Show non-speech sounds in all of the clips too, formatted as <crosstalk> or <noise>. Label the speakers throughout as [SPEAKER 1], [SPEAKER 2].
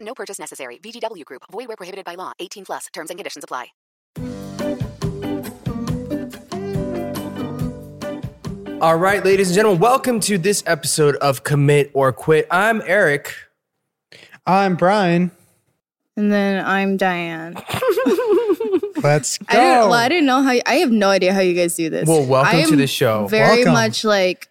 [SPEAKER 1] No purchase necessary. VGW Group. Void where prohibited by law. 18 plus. Terms and conditions apply.
[SPEAKER 2] All right, ladies and gentlemen, welcome to this episode of Commit or Quit. I'm Eric.
[SPEAKER 3] I'm Brian.
[SPEAKER 4] And then I'm Diane. <laughs>
[SPEAKER 3] Let's go.
[SPEAKER 4] I didn't. Well, I didn't know how. I have no idea how you guys do this.
[SPEAKER 2] Well, welcome
[SPEAKER 4] I
[SPEAKER 2] to the show.
[SPEAKER 4] Very
[SPEAKER 3] Welcome.
[SPEAKER 4] much like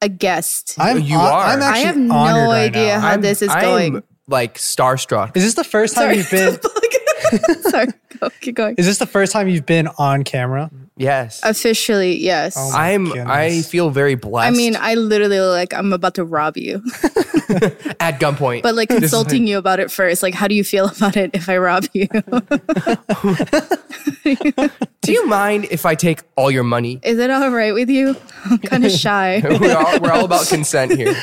[SPEAKER 4] a guest.
[SPEAKER 3] I'm,
[SPEAKER 2] You
[SPEAKER 3] hon-
[SPEAKER 2] are.
[SPEAKER 3] I'm
[SPEAKER 2] I
[SPEAKER 4] I
[SPEAKER 3] actually
[SPEAKER 4] have no
[SPEAKER 3] honored right
[SPEAKER 4] idea
[SPEAKER 3] now.
[SPEAKER 4] how
[SPEAKER 2] I'm-
[SPEAKER 4] this is
[SPEAKER 2] I'm,
[SPEAKER 4] going.
[SPEAKER 2] Like starstruck.
[SPEAKER 3] Is this the first time
[SPEAKER 4] Sorry.
[SPEAKER 3] you've been? <laughs>
[SPEAKER 4] Sorry. Go, keep going.
[SPEAKER 3] Is this the first time you've been on camera?
[SPEAKER 2] Yes.
[SPEAKER 4] Officially, yes.
[SPEAKER 3] Oh
[SPEAKER 2] I'm I feel very blessed.
[SPEAKER 4] I mean, I literally like I'm about to rob you, <laughs>
[SPEAKER 2] at gunpoint.
[SPEAKER 4] but like
[SPEAKER 2] This is
[SPEAKER 4] consulting you about it first. Like, how do you feel <laughs> about it if I rob you? <laughs>
[SPEAKER 2] Do you mind if I take all your money?
[SPEAKER 4] is it all right with you? I'm kind of shy.
[SPEAKER 2] we're, all, we're all about consent here.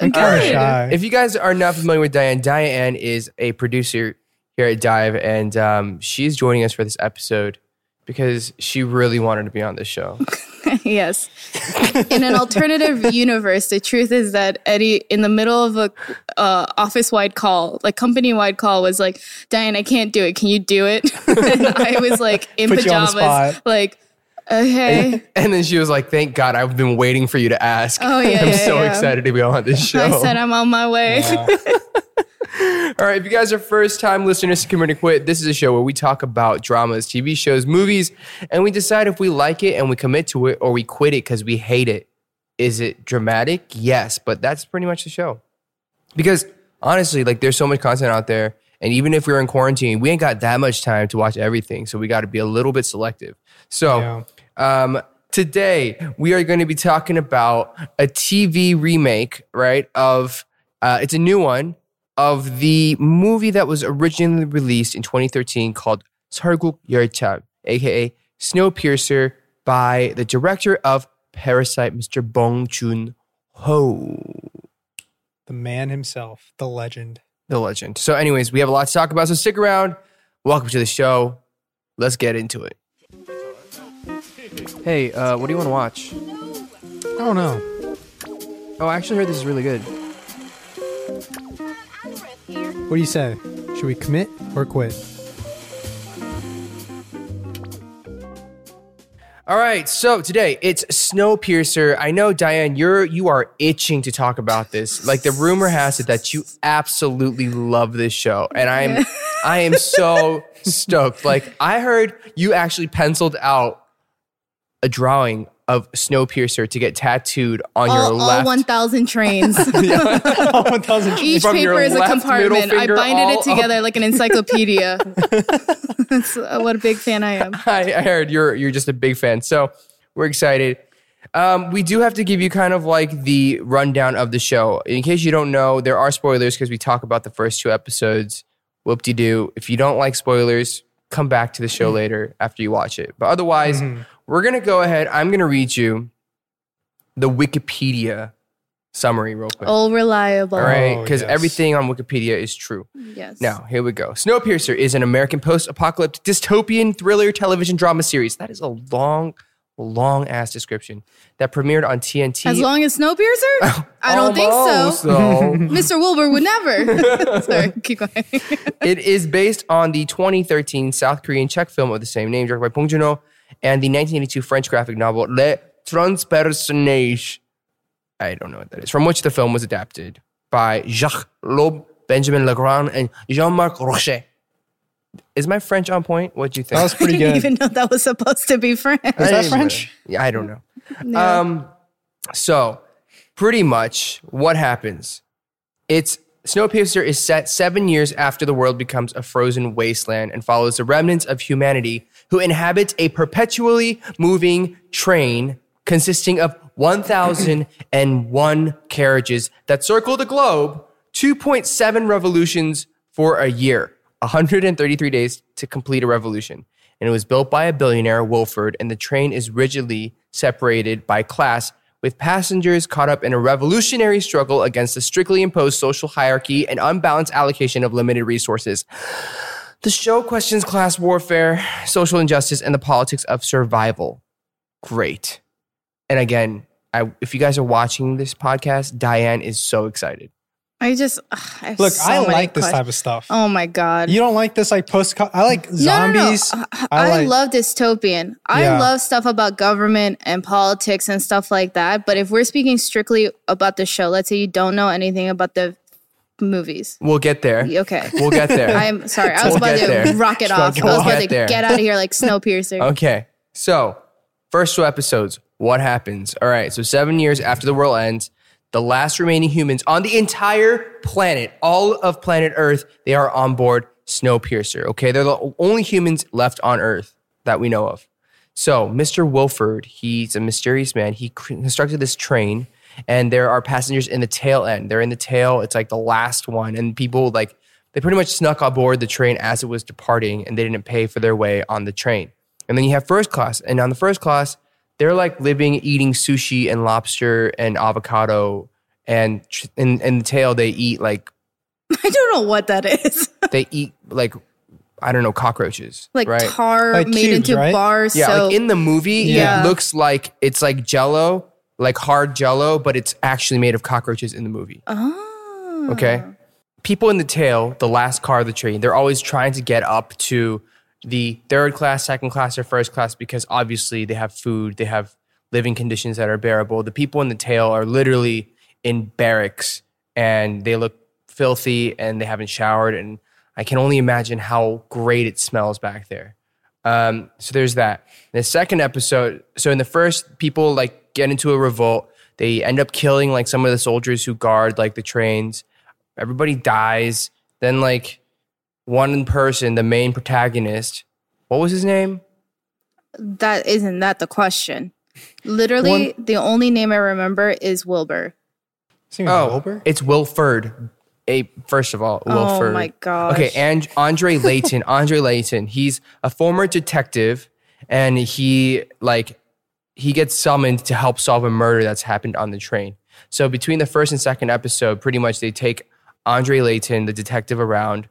[SPEAKER 3] I'm kind of shy.
[SPEAKER 2] If you guys are not familiar with Diane, Diane is a producer here at Dive, and um, she's joining us for this episode because she really wanted to be on this show. <laughs>
[SPEAKER 4] yes. In an alternative universe, the truth is that Eddie, in the middle of a uh, office-wide call, like company-wide call, was like, "Diane, I can't do it. Can you do it?" <laughs> and I was like in
[SPEAKER 3] Put you on the
[SPEAKER 4] pajamas,
[SPEAKER 3] spot.
[SPEAKER 4] like, "Okay."
[SPEAKER 2] And then she was like, "Thank God, I've been waiting for you to ask.
[SPEAKER 4] Oh, yeah, <laughs>
[SPEAKER 2] I'm
[SPEAKER 4] yeah,
[SPEAKER 2] so
[SPEAKER 4] yeah.
[SPEAKER 2] excited to be on this show."
[SPEAKER 4] I said, "I'm on my way."
[SPEAKER 2] All right, if you guys are first time listeners to or Quit, this is a show where we talk about dramas, TV shows, movies, and we decide if we like it and we commit to it or we quit it because we hate it. Is it dramatic? Yes, but that's pretty much the show. Because honestly, like there's so much content out there, and even if we're in quarantine, we ain't got that much time to watch everything. So we got to be a little bit selective. So um, today we are going to be talking about a TV remake, right? Of uh, it's a new one of the movie that was originally released in 2013 called Sarguk Yerchab, aka Snowpiercer, by the director of Parasite, Mr. Bong Joon Ho,
[SPEAKER 3] the man himself, the legend.
[SPEAKER 2] the legend. So, anyways, we have a lot to talk about. So stick around. Welcome to the show. Let's get into it. Hey, uh, what do you want to watch?
[SPEAKER 3] I don't know.
[SPEAKER 2] Oh, I actually heard this is really good.
[SPEAKER 3] What do you say? Should we commit or quit?
[SPEAKER 2] All right, so today it's Snowpiercer. I know Diane, you're you are itching to talk about this. Like the rumor has it that you absolutely love this show, and I'm <laughs> I am so stoked. Like I heard you actually penciled out a drawing of Snowpiercer to get tattooed on your
[SPEAKER 4] all, all 1,000 trains. <laughs>
[SPEAKER 3] Oh, 1,000
[SPEAKER 4] Each
[SPEAKER 2] From
[SPEAKER 4] paper is a
[SPEAKER 2] left middle
[SPEAKER 4] compartment. I
[SPEAKER 2] finger
[SPEAKER 4] binded
[SPEAKER 2] all
[SPEAKER 4] it together like an encyclopedia. <laughs> That's uh, what a big fan I am.
[SPEAKER 2] I, I heard you're you're just a big fan, so we're excited. Um, we do have to give you kind of like the rundown of the show. In case you don't know, there are spoilers because we talk about the first two episodes. Whoop de doo. If you don't like spoilers, come back to the show later after you watch it. But otherwise, we're gonna go ahead. I'm gonna read you the Wikipedia summary real quick.
[SPEAKER 4] All reliable.
[SPEAKER 2] All right,
[SPEAKER 3] Oh,
[SPEAKER 2] because
[SPEAKER 3] yes.
[SPEAKER 2] everything on Wikipedia is true.
[SPEAKER 4] Yes.
[SPEAKER 2] Now, here we go. Snowpiercer is an American post apocalyptic dystopian thriller television drama series. That is a long, long ass description that premiered on TNT.
[SPEAKER 4] As long as Snowpiercer? <laughs> I don't think
[SPEAKER 2] Almost,
[SPEAKER 4] so. <laughs> Mr. Wilbur would never. <laughs> Sorry, keep going.
[SPEAKER 2] it is based on the 2013 South Korean Czech film of the same name, directed by Bong Joon-ho, and the 1982 French graphic novel Le Transperceneige. I don't know what that is. From which the film was adapted by Jacques Lob, Benjamin Legrand, and Jean-Marc Rochette. Is my French on point? What do you think?
[SPEAKER 3] That was
[SPEAKER 4] I
[SPEAKER 3] pretty
[SPEAKER 4] didn't
[SPEAKER 3] good.
[SPEAKER 4] even know that was supposed to be French.
[SPEAKER 3] Is that French?
[SPEAKER 2] Yeah, I don't know. <laughs>
[SPEAKER 4] Yeah.
[SPEAKER 2] Um, so pretty much what happens? It's Snowpiercer is set seven years after the world becomes a frozen wasteland and follows the remnants of humanity who inhabit a perpetually moving train consisting of 1,001 carriages that circle the globe 2.7 revolutions for a year, 133 days to complete a revolution. And it was built by a billionaire, Wilford, and the train is rigidly separated by class, with passengers caught up in a revolutionary struggle against a strictly imposed social hierarchy and unbalanced allocation of limited resources. The show questions class warfare, social injustice, and the politics of survival. Great. And again, I, if you guys are watching this podcast, Diane is so excited.
[SPEAKER 4] I just ugh, I have
[SPEAKER 3] Look,
[SPEAKER 4] so
[SPEAKER 3] I
[SPEAKER 4] many
[SPEAKER 3] like this
[SPEAKER 4] questions.
[SPEAKER 3] type of stuff.
[SPEAKER 4] Oh my god.
[SPEAKER 3] You don't like this like post? I like zombies.
[SPEAKER 4] No, no, no.
[SPEAKER 3] Uh, uh, I
[SPEAKER 4] I,
[SPEAKER 3] like-
[SPEAKER 4] love dystopian. I
[SPEAKER 3] Yeah.
[SPEAKER 4] love stuff about government and politics and stuff like that. But if we're speaking strictly about the show, let's say you don't know anything about the movies.
[SPEAKER 2] We'll get there.
[SPEAKER 4] Okay.
[SPEAKER 2] We'll get there. <laughs>
[SPEAKER 4] I'm sorry. I was
[SPEAKER 2] We'll
[SPEAKER 4] about to
[SPEAKER 2] there.
[SPEAKER 4] rocket off. I was about to
[SPEAKER 2] there.
[SPEAKER 4] get out of here like Snowpiercer.
[SPEAKER 2] Okay. So, first two episodes, what happens? All right. So, seven years after the world ends, the last remaining humans on the entire planet, all of planet Earth, they are on board Snowpiercer. Okay. They're the only humans left on Earth that we know of. So, Mr. Wilford, he's a mysterious man. He constructed this train, and there are passengers in the tail end. They're in the tail. It's like the last one, and people like they pretty much snuck aboard the train as it was departing, and they didn't pay for their way on the train. And then you have first class, and on the first class, they're like living, eating sushi and lobster and avocado, and tr- in in the tail they eat like <laughs>
[SPEAKER 4] I don't know what that is. <laughs>
[SPEAKER 2] they eat like I don't know cockroaches,
[SPEAKER 4] like
[SPEAKER 2] right?
[SPEAKER 4] tar
[SPEAKER 3] Like
[SPEAKER 4] made
[SPEAKER 3] cubes,
[SPEAKER 4] into
[SPEAKER 3] right?
[SPEAKER 4] bars.
[SPEAKER 2] Yeah,
[SPEAKER 4] so
[SPEAKER 2] like in the movie,
[SPEAKER 4] Yeah.
[SPEAKER 2] it looks like it's like Jello, like hard Jello, but it's actually made of cockroaches in the movie.
[SPEAKER 4] oh.
[SPEAKER 2] Okay. People in the tail, the last car of the train, they're always trying to get up to the third class, second class, or first class because obviously they have food, they have living conditions that are bearable. The people in the tail are literally in barracks and they look filthy and they haven't showered. And I can only imagine how great it smells back there. Um, so there's that. The second episode, so in the first, people like get into a revolt. They end up killing like some of the soldiers who guard like the trains. Everybody dies. Then like one person, the main protagonist, what was his name?
[SPEAKER 4] That isn't that the question. Literally, the only name I remember is Wilbur.
[SPEAKER 3] His is
[SPEAKER 2] Oh,
[SPEAKER 3] Wilbur?
[SPEAKER 2] it's Wilford. A first of all, oh Wilford.
[SPEAKER 4] Oh my gosh.
[SPEAKER 2] Okay, and Andre <laughs> Layton. Andre Layton. He's a former detective, and he like he gets summoned to help solve a murder that's happened on the train. So between the first and second episode, pretty much they take Andre Layton, the detective, around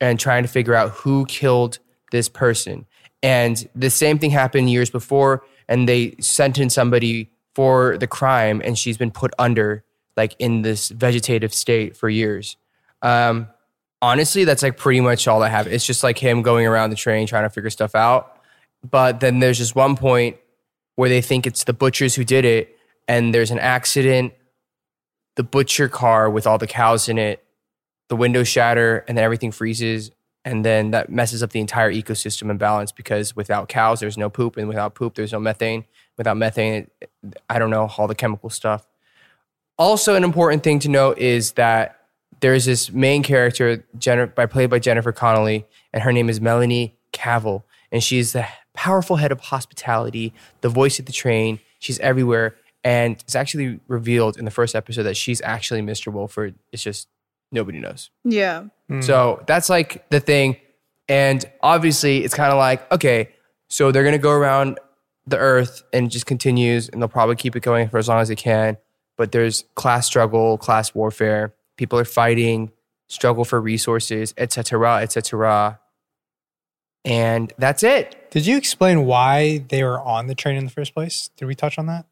[SPEAKER 2] and trying to figure out who killed this person. And the same thing happened years before, and they sentence somebody for the crime, and she's been put under, like in this vegetative state for years. Um, honestly, that's like pretty much all I have. It's just like him going around the train trying to figure stuff out. But then there's just one point where they think it's the butchers who did it, and there's an accident. The butcher car with all the cows in it, the windows shatter, and then everything freezes, and then that messes up the entire ecosystem and balance because without cows, there's no poop, and without poop, there's no methane. Without methane, I don't know all the chemical stuff. Also, an important thing to note is that there's this main character, Jennifer, by played by Jennifer Connelly, and her name is Melanie Cavill, and she's the powerful head of hospitality, the voice of the train. She's everywhere, and it's actually revealed in the first episode that she's actually Mr. Wilford. It's just nobody knows.
[SPEAKER 4] Yeah. Hmm.
[SPEAKER 2] So that's like the thing. And obviously, it's kind of like, okay, so they're going to go around the earth and it just continues, and they'll probably keep it going for as long as they can. But there's class struggle, class warfare. People are fighting, struggle for resources, etc., etc. And that's it.
[SPEAKER 3] Did you explain why they were on the train in the first place? Did we touch on that?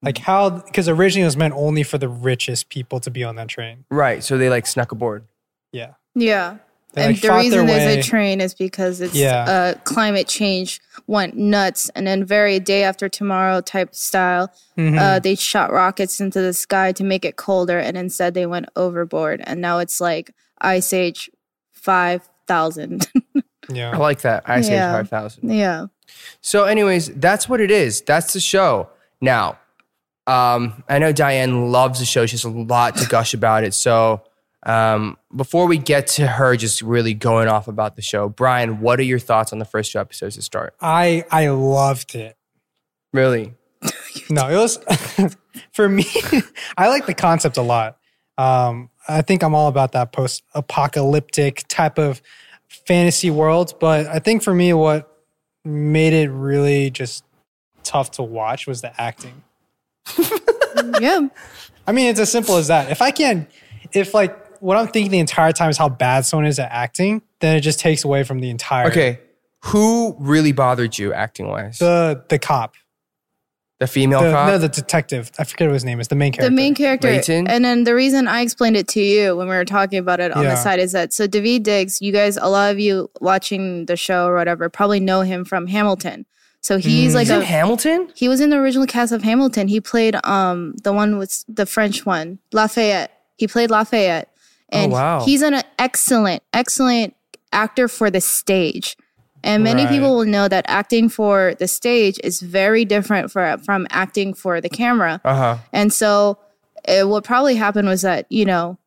[SPEAKER 3] Like how? Because originally it was meant only for the richest people to be on that train.
[SPEAKER 2] Right. So they like snuck aboard.
[SPEAKER 3] Yeah.
[SPEAKER 4] Yeah.
[SPEAKER 3] They,
[SPEAKER 4] and
[SPEAKER 3] like,
[SPEAKER 4] the reason
[SPEAKER 3] their
[SPEAKER 4] there's
[SPEAKER 3] way-
[SPEAKER 4] a train is because it's
[SPEAKER 3] Yeah.
[SPEAKER 4] uh, climate change went nuts, and then very day after tomorrow type style,
[SPEAKER 3] Mm-hmm.
[SPEAKER 4] uh, they shot rockets into the sky to make it colder, and instead they went overboard, and now it's like ice age five thousand. <laughs>
[SPEAKER 2] I like that. I say
[SPEAKER 4] Yeah.
[SPEAKER 2] 5,000.
[SPEAKER 4] yeah,
[SPEAKER 2] So, anyways, that's what it is. That's the show. Now, um, I know Diane loves the show. She has a lot to gush about it. So, um, before we get to her just really going off about the show, Brian, what are your thoughts on the first two episodes to start?
[SPEAKER 3] I I loved it.
[SPEAKER 2] Really? <laughs>
[SPEAKER 3] No, it was <laughs> for me. <laughs> I like the concept a lot. Um, I think I'm all about that post-apocalyptic type of fantasy world. But I think for me, what made it really just tough to watch was the acting. <laughs>
[SPEAKER 4] yeah.
[SPEAKER 3] I mean, it's as simple as that. If I can't, if like what I'm thinking the entire time is how bad someone is at acting, then it just takes away from the entire.
[SPEAKER 2] Okay. Who really bothered you acting wise? The,
[SPEAKER 3] The the
[SPEAKER 2] female
[SPEAKER 3] the,
[SPEAKER 2] cop?
[SPEAKER 3] no, the detective. I forget what his name is. The main character.
[SPEAKER 4] The main character.
[SPEAKER 2] Layton?
[SPEAKER 4] And then the reason I explained it to you when we were talking about it on
[SPEAKER 3] Yeah.
[SPEAKER 4] the side is that so David Diggs, you guys, a lot of you watching the show or whatever, probably know him from Hamilton. So he's
[SPEAKER 3] Mm.
[SPEAKER 4] like
[SPEAKER 2] He's in
[SPEAKER 4] a
[SPEAKER 2] Hamilton?
[SPEAKER 4] he was in the original cast of Hamilton. He played um the one with the French one, Lafayette. He played Lafayette. And
[SPEAKER 2] Oh, wow.
[SPEAKER 4] he's an excellent, excellent actor for the stage. And many
[SPEAKER 3] Right.
[SPEAKER 4] people will know that acting for the stage is very different for, from acting for the camera.
[SPEAKER 2] Uh huh.
[SPEAKER 4] And so uh what probably happened was that, you know,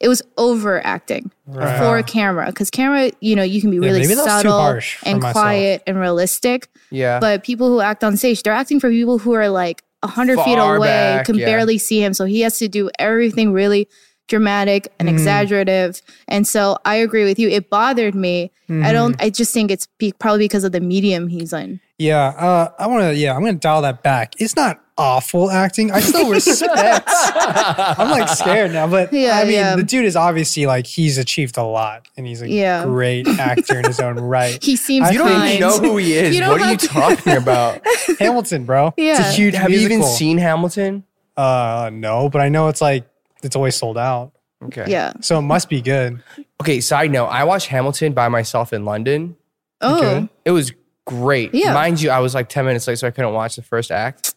[SPEAKER 4] it was overacting
[SPEAKER 3] Right.
[SPEAKER 4] for camera because camera, you know, you can be
[SPEAKER 3] Yeah,
[SPEAKER 4] really
[SPEAKER 3] maybe that was too
[SPEAKER 4] subtle and
[SPEAKER 3] myself.
[SPEAKER 4] quiet and realistic.
[SPEAKER 2] Yeah.
[SPEAKER 4] But people who act on stage, they're acting for people who are like a hundred feet away,
[SPEAKER 2] back,
[SPEAKER 4] can
[SPEAKER 2] yeah.
[SPEAKER 4] barely see him. So he has to do everything really dramatic and
[SPEAKER 3] Mm.
[SPEAKER 4] exaggerative. And so I agree with you. It bothered me. I
[SPEAKER 3] Mm-hmm.
[SPEAKER 4] don't. I just think it's be, probably because of the medium he's in.
[SPEAKER 3] Yeah, uh, I want to. Yeah, I'm gonna dial that back. It's not awful acting. I still respect. <laughs> I'm like scared now, but
[SPEAKER 4] Yeah,
[SPEAKER 3] I mean,
[SPEAKER 4] yeah.
[SPEAKER 3] the dude is obviously like he's achieved a lot, and he's a
[SPEAKER 4] Yeah.
[SPEAKER 3] great actor in his own <laughs> right.
[SPEAKER 4] He seems
[SPEAKER 3] I
[SPEAKER 2] you don't even know who he is. What are you
[SPEAKER 4] to-
[SPEAKER 2] talking about? <laughs>
[SPEAKER 3] Hamilton, bro. It's a
[SPEAKER 4] Yeah.
[SPEAKER 3] huge.
[SPEAKER 2] Have you even seen Hamilton?
[SPEAKER 3] Uh, no, but I know it's like it's always sold out,
[SPEAKER 2] Okay.
[SPEAKER 4] Yeah.
[SPEAKER 3] so it must be good.
[SPEAKER 2] Okay, side note, I watched Hamilton by myself in London.
[SPEAKER 4] Oh.
[SPEAKER 3] Okay.
[SPEAKER 2] It was great.
[SPEAKER 4] Yeah.
[SPEAKER 2] Mind you, I was like 10 minutes late, so I couldn't watch the first act.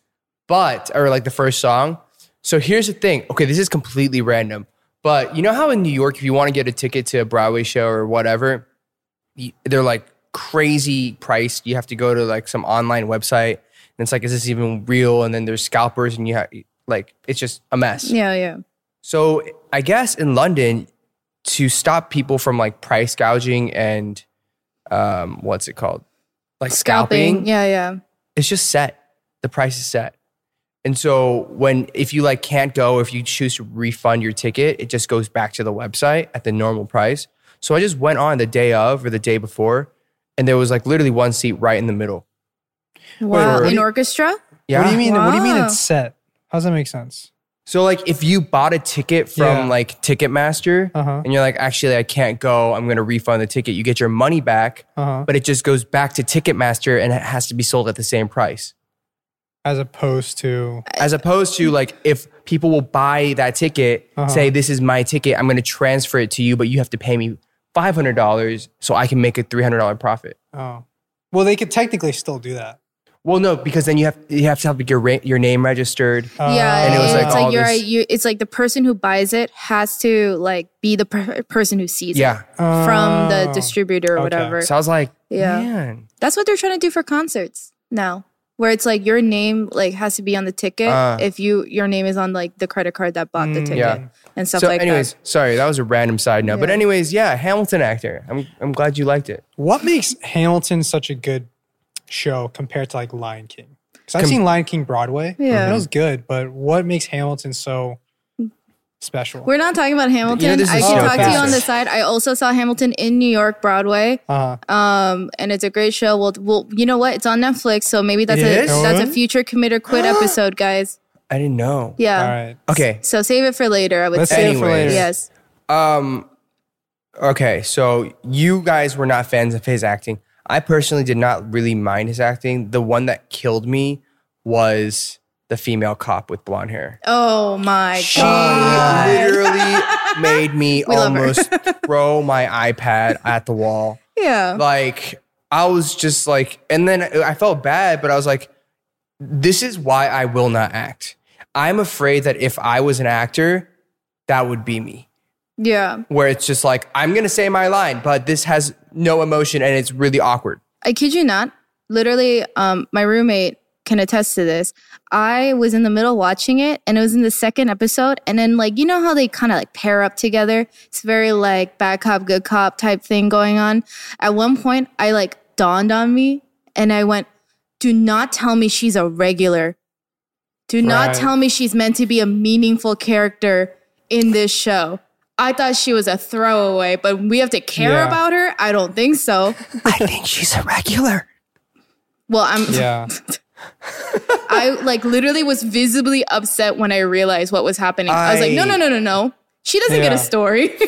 [SPEAKER 2] But, or like the first song. So here's the thing. Okay, this is completely random. But you know how in New York, if you want to get a ticket to a Broadway show or whatever, they're like crazy priced. You have to go to like some online website. And it's like, is this even real? And then there's scalpers and you have, like, it's just a mess.
[SPEAKER 4] Yeah. Yeah.
[SPEAKER 2] So I guess in London, to stop people from like price gouging and um, what's it called? Like scalping,
[SPEAKER 4] Yeah. Yeah.
[SPEAKER 2] it's just set. The price is set. And so when if you like can't go, if you choose to refund your ticket, it just goes back to the website at the normal price. So I just went on the day of or the day before, and there was like literally one seat right in the middle.
[SPEAKER 4] Wow.
[SPEAKER 2] what do
[SPEAKER 4] in orchestra.
[SPEAKER 2] Yeah.
[SPEAKER 3] What do you mean? What do you mean it's set? How does that make sense?
[SPEAKER 2] So like if you bought a ticket from
[SPEAKER 3] Yeah.
[SPEAKER 2] like Ticketmaster
[SPEAKER 3] Uh-huh.
[SPEAKER 2] and you're like, actually I can't go, I'm gonna refund the ticket, you get your money back,
[SPEAKER 3] Uh-huh.
[SPEAKER 2] but it just goes back to Ticketmaster and it has to be sold at the same price.
[SPEAKER 3] As opposed to
[SPEAKER 2] As opposed to like if people will buy that ticket,
[SPEAKER 3] Uh-huh.
[SPEAKER 2] say this is my ticket, I'm gonna transfer it to you, but you have to pay me five hundred dollars so I can make a three hundred dollar profit.
[SPEAKER 3] oh, well, they could technically still do that.
[SPEAKER 2] Well, no, because then you have you have to have like, your ra- your name registered.
[SPEAKER 4] yeah,
[SPEAKER 2] And it was, like,
[SPEAKER 4] it's
[SPEAKER 2] all
[SPEAKER 4] like you're
[SPEAKER 2] this-
[SPEAKER 4] you. It's like the person who buys it has to like be the per- person who sees
[SPEAKER 2] Yeah.
[SPEAKER 4] it from the
[SPEAKER 3] Oh.
[SPEAKER 4] distributor or
[SPEAKER 3] Okay.
[SPEAKER 4] whatever.
[SPEAKER 2] So I was like,
[SPEAKER 4] Yeah.
[SPEAKER 2] man.
[SPEAKER 4] That's what they're trying to do for concerts now, where it's like your name like has to be on the ticket
[SPEAKER 2] Uh.
[SPEAKER 4] if you your name is on like the credit card that bought the
[SPEAKER 3] Mm,
[SPEAKER 4] ticket
[SPEAKER 2] yeah.
[SPEAKER 4] and stuff
[SPEAKER 2] so,
[SPEAKER 4] like
[SPEAKER 2] anyways,
[SPEAKER 4] that.
[SPEAKER 2] sorry, that was a random side note. But anyways, yeah, Hamilton actor. I'm I'm glad you liked it.
[SPEAKER 3] What makes Hamilton such a good show compared to like Lion King? Because I've
[SPEAKER 2] Com-
[SPEAKER 3] seen Lion King Broadway.
[SPEAKER 4] Yeah.
[SPEAKER 3] It was good, but what makes Hamilton so special?
[SPEAKER 4] We're not talking about Hamilton.
[SPEAKER 2] this
[SPEAKER 4] I can
[SPEAKER 3] so
[SPEAKER 4] talk to you on the side. I also saw Hamilton in New York Broadway.
[SPEAKER 3] uh,
[SPEAKER 4] Um, and it's a great show. Well, well, you know what? It's on Netflix, so maybe that's
[SPEAKER 2] It
[SPEAKER 4] a
[SPEAKER 2] is?
[SPEAKER 4] that's a future commit or quit <gasps> episode, guys.
[SPEAKER 2] I didn't know.
[SPEAKER 4] Yeah.
[SPEAKER 3] all right.
[SPEAKER 2] Okay.
[SPEAKER 4] So save it for later. I would
[SPEAKER 3] Let's
[SPEAKER 4] say.
[SPEAKER 3] save it for later.
[SPEAKER 4] Yes.
[SPEAKER 2] Um okay, so you guys were not fans of his acting. I personally did not really mind his acting. The one that killed me was the female cop with blonde hair.
[SPEAKER 4] Oh my
[SPEAKER 2] She
[SPEAKER 4] god.
[SPEAKER 2] She literally <laughs> made me almost throw my iPad at the wall.
[SPEAKER 4] Yeah.
[SPEAKER 2] like I was just like, and then I felt bad, but I was like, this is why I will not act. I'm afraid that if I was an actor, that would be me.
[SPEAKER 4] Yeah.
[SPEAKER 2] Where it's just like, I'm gonna say my line, but this has no emotion and it's really awkward.
[SPEAKER 4] I kid you not. Literally, um, my roommate can attest to this. I was in the middle watching it and it was in the second episode. And then, like, you know how they kind of like pair up together? It's very like bad cop, good cop type thing going on. At one point, I like dawned on me and I went, do not tell me she's a regular. Do not
[SPEAKER 3] Right.
[SPEAKER 4] tell me she's meant to be a meaningful character in this show. I thought she was a throwaway, but we have to care
[SPEAKER 3] Yeah.
[SPEAKER 4] about her. I don't think so.
[SPEAKER 5] I think she's a regular.
[SPEAKER 4] Well, I'm.
[SPEAKER 3] Yeah. <laughs>
[SPEAKER 4] I like literally was visibly upset when I realized what was happening. I, was like, no, no, no, no, no. She doesn't get a story. <laughs>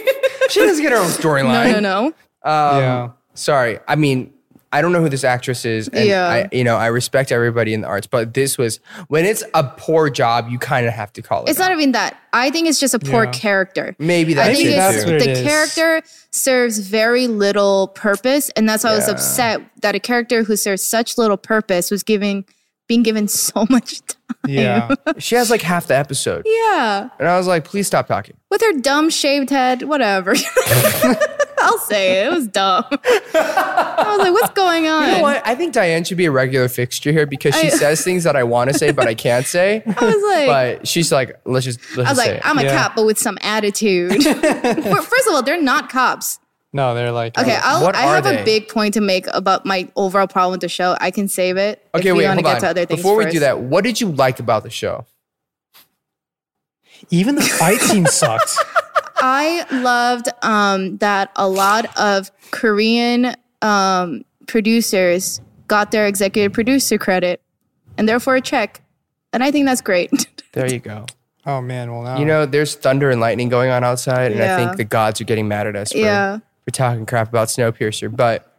[SPEAKER 2] She doesn't get her own storyline.
[SPEAKER 4] no, no, no.
[SPEAKER 2] Um,
[SPEAKER 3] Yeah.
[SPEAKER 2] Sorry. I mean, I don't know who this actress is. And
[SPEAKER 4] Yeah.
[SPEAKER 2] I, you know, I respect everybody in the arts, but this was when it's a poor job, you kind of have to call it.
[SPEAKER 4] It's
[SPEAKER 2] out.
[SPEAKER 4] not even that. I think it's just a poor
[SPEAKER 3] Yeah.
[SPEAKER 4] character.
[SPEAKER 2] Maybe that's
[SPEAKER 4] I think
[SPEAKER 2] it
[SPEAKER 3] that's
[SPEAKER 4] it's
[SPEAKER 3] what
[SPEAKER 4] the
[SPEAKER 3] is.
[SPEAKER 4] character serves very little purpose, and that's why I was upset that a character who serves such little purpose was giving being given <laughs> so much time.
[SPEAKER 3] Yeah.
[SPEAKER 2] She has like half the episode,
[SPEAKER 4] Yeah,
[SPEAKER 2] and I was like, please stop talking.
[SPEAKER 4] with her dumb shaved head, whatever. <laughs> <laughs> I'll say it. It was dumb. <laughs> I was like, "What's going on?"
[SPEAKER 2] You know what? I think Diane should be a regular fixture here because she
[SPEAKER 4] I-
[SPEAKER 2] says things that I want to say but I can't say. <laughs>
[SPEAKER 4] I was like,
[SPEAKER 2] But she's like, let's just let's
[SPEAKER 4] I was
[SPEAKER 2] just
[SPEAKER 4] like,
[SPEAKER 2] it.
[SPEAKER 4] I'm a
[SPEAKER 3] Yeah.
[SPEAKER 4] cop, but with some attitude. <laughs> First of all, they're not cops.
[SPEAKER 3] No, they're like
[SPEAKER 4] Okay, uh, I'll,
[SPEAKER 2] What
[SPEAKER 4] I
[SPEAKER 2] are
[SPEAKER 4] have
[SPEAKER 2] they?
[SPEAKER 4] a big point to make about my overall problem with the show. I can save it.
[SPEAKER 2] okay,
[SPEAKER 4] if we
[SPEAKER 2] wait,
[SPEAKER 4] want to
[SPEAKER 2] hold
[SPEAKER 4] get
[SPEAKER 2] on.
[SPEAKER 4] to other things
[SPEAKER 2] Before we
[SPEAKER 4] first.
[SPEAKER 2] do that, what did you like about the show?
[SPEAKER 3] even the fight scene sucked.
[SPEAKER 4] I loved um, that a lot of Korean um, producers got their executive producer credit and therefore a check. And I think that's great. <laughs>
[SPEAKER 2] There you go.
[SPEAKER 3] Oh man, well now
[SPEAKER 2] You know, there's thunder and lightning going on outside, and I think the gods are getting mad at us for,
[SPEAKER 4] Yeah.
[SPEAKER 2] for talking crap about Snowpiercer. But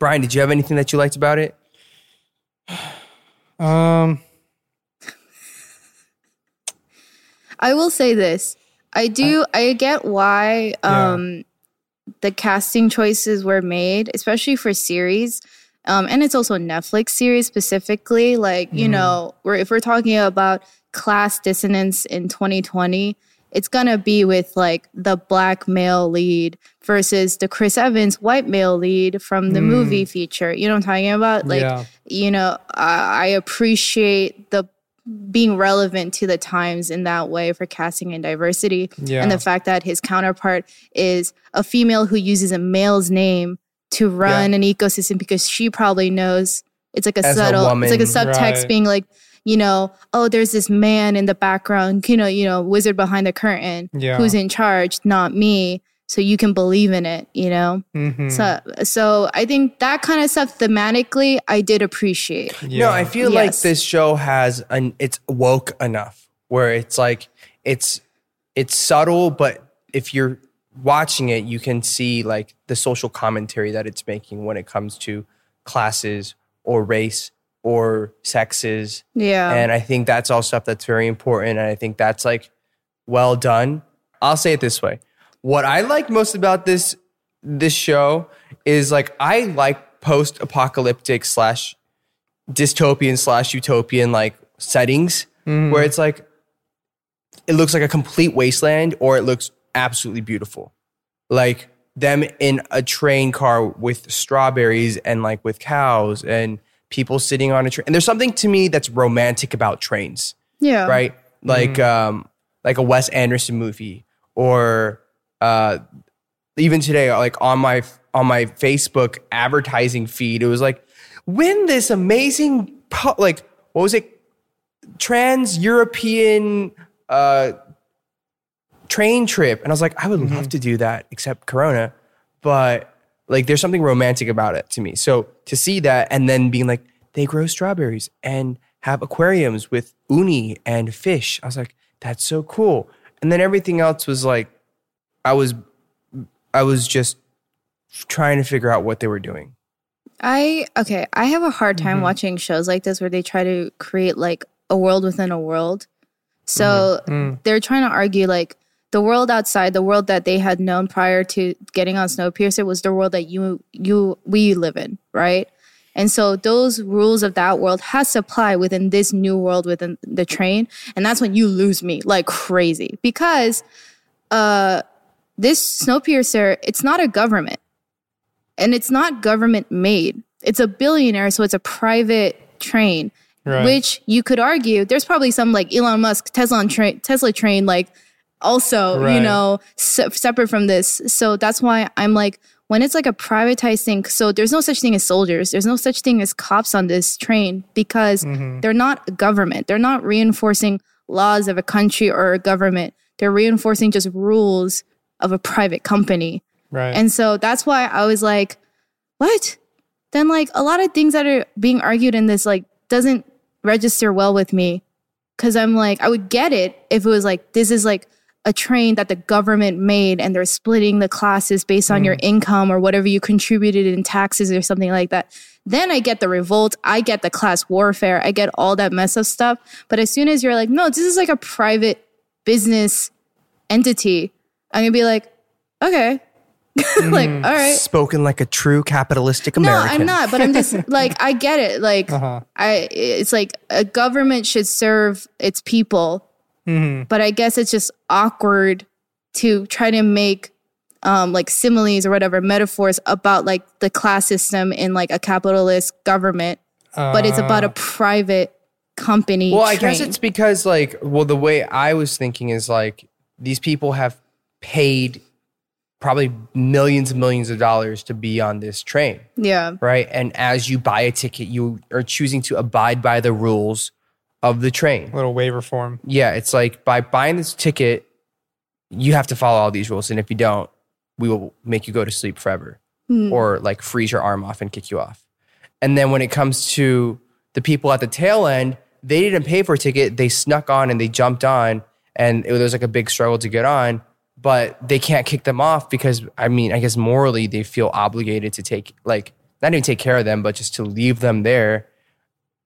[SPEAKER 2] Brian, did you have anything that you liked about it? <sighs>
[SPEAKER 3] um
[SPEAKER 4] I will say this. I do I get why um the casting choices were made, especially for series. Um, and it's also a Netflix series specifically. Like, you know, we're, if we're talking about class dissonance in 2020, it's gonna be with like the black male lead versus the Chris Evans white male lead from the movie feature. You know what I'm talking about? Like,
[SPEAKER 3] Yeah.
[SPEAKER 4] you know, I, I appreciate the being relevant to the times in that way for casting and diversity.
[SPEAKER 3] Yeah.
[SPEAKER 4] And the fact that his counterpart is a female who uses a male's name to run an ecosystem because she probably knows it's like a
[SPEAKER 2] As a
[SPEAKER 4] subtle, it's like a subtext
[SPEAKER 3] Right.
[SPEAKER 4] being like, you know, oh, there's this man in the background, you know, you know, wizard behind the curtain
[SPEAKER 3] Yeah.
[SPEAKER 4] who's in charge, not me. So you can believe in it, you know?
[SPEAKER 3] mhm.
[SPEAKER 4] So, so I think that kind of stuff thematically, I did appreciate.
[SPEAKER 3] yeah.
[SPEAKER 2] No, I feel like this show has an it's woke enough where it's like it's it's subtle, but if you're watching it, you can see like the social commentary that it's making when it comes to classes or race or sexes.
[SPEAKER 4] Yeah.
[SPEAKER 2] And I think that's all stuff that's very important. And I think that's like well done. I'll say it this way. What I like most about this this show is like I like post apocalyptic slash dystopian slash utopian like settings where it's like it looks like a complete wasteland or it looks absolutely beautiful. Like them in a train car with strawberries and like with cows and people sitting on a train. And there's something to me that's romantic about trains
[SPEAKER 4] yeah.
[SPEAKER 2] right? Like um like a Wes Anderson movie or uh even today like on my on my Facebook advertising feed it was like win this amazing like what was it? Trans European uh train trip. And I was like I would love to do that except corona. But like there's something romantic about it to me. So to see that and then being like they grow strawberries and have aquariums with uni and fish. I was like that's so cool. And then everything else was like I was I was just trying to figure out what they were doing
[SPEAKER 4] I okay, I have a hard
[SPEAKER 2] Mm-hmm.
[SPEAKER 4] time watching shows like this where they try to create like a world within a world. So
[SPEAKER 2] Mm-hmm.
[SPEAKER 4] they're trying to argue like the world outside, the world that they had known prior to getting on Snowpiercer was the world that you you we live in, right? And so those rules of that world has to apply within this new world within the train, and that's when you lose me like crazy because uh this Snowpiercer, it's not a government and it's not government made. It's a billionaire, so it's a private train,
[SPEAKER 3] Right.
[SPEAKER 4] which you could argue there's probably some like Elon Musk Tesla train, Tesla train, like also you know se- separate from this. So that's why I'm like when it's like a privatized thing. So there's no such thing as soldiers. There's no such thing as cops on this train because mm-hmm. they're not a government. They're not reinforcing laws of a country or a government. They're reinforcing just rules of a private company.
[SPEAKER 3] Right.
[SPEAKER 4] And so that's why I was like, what? Then like a lot of things that are being argued in this like doesn't register well with me. Cause I'm like, I would get it if it was like, this is like a train that the government made and they're splitting the classes based on your mm. income or whatever you contributed in taxes or something like that. Then I get the revolt. I get the class warfare. I get all that mess of stuff. But as soon as you're like, no, this is like a private business entity, I'm gonna be like, okay. <laughs> like, all right.
[SPEAKER 2] Spoken like a true capitalistic American.
[SPEAKER 4] No, I'm not, but I'm just <laughs> like I get it. Like
[SPEAKER 3] Uh-huh.
[SPEAKER 4] I it's like a government should serve its people,
[SPEAKER 3] Mm-hmm.
[SPEAKER 4] but I guess it's just awkward to try to make um like similes or whatever metaphors about like the class system in like a capitalist government, but it's about a private company.
[SPEAKER 2] Well, I guess it's because like, well, the way I was thinking is like these people have paid probably millions and millions of dollars to be on this train,
[SPEAKER 4] yeah.
[SPEAKER 2] right? And as you buy a ticket, you are choosing to abide by the rules of the train.
[SPEAKER 3] little waiver form.
[SPEAKER 2] Yeah, it's like by buying this ticket, you have to follow all these rules, and if you don't, we will make you go to sleep forever, hmm. or like freeze your arm off and kick you off. And then when it comes to the people at the tail end, they didn't pay for a ticket; they snuck on and they jumped on, and it was like a big struggle to get on. But they can't kick them off because I mean, I guess morally they feel obligated to take like not even take care of them, but just to leave them there.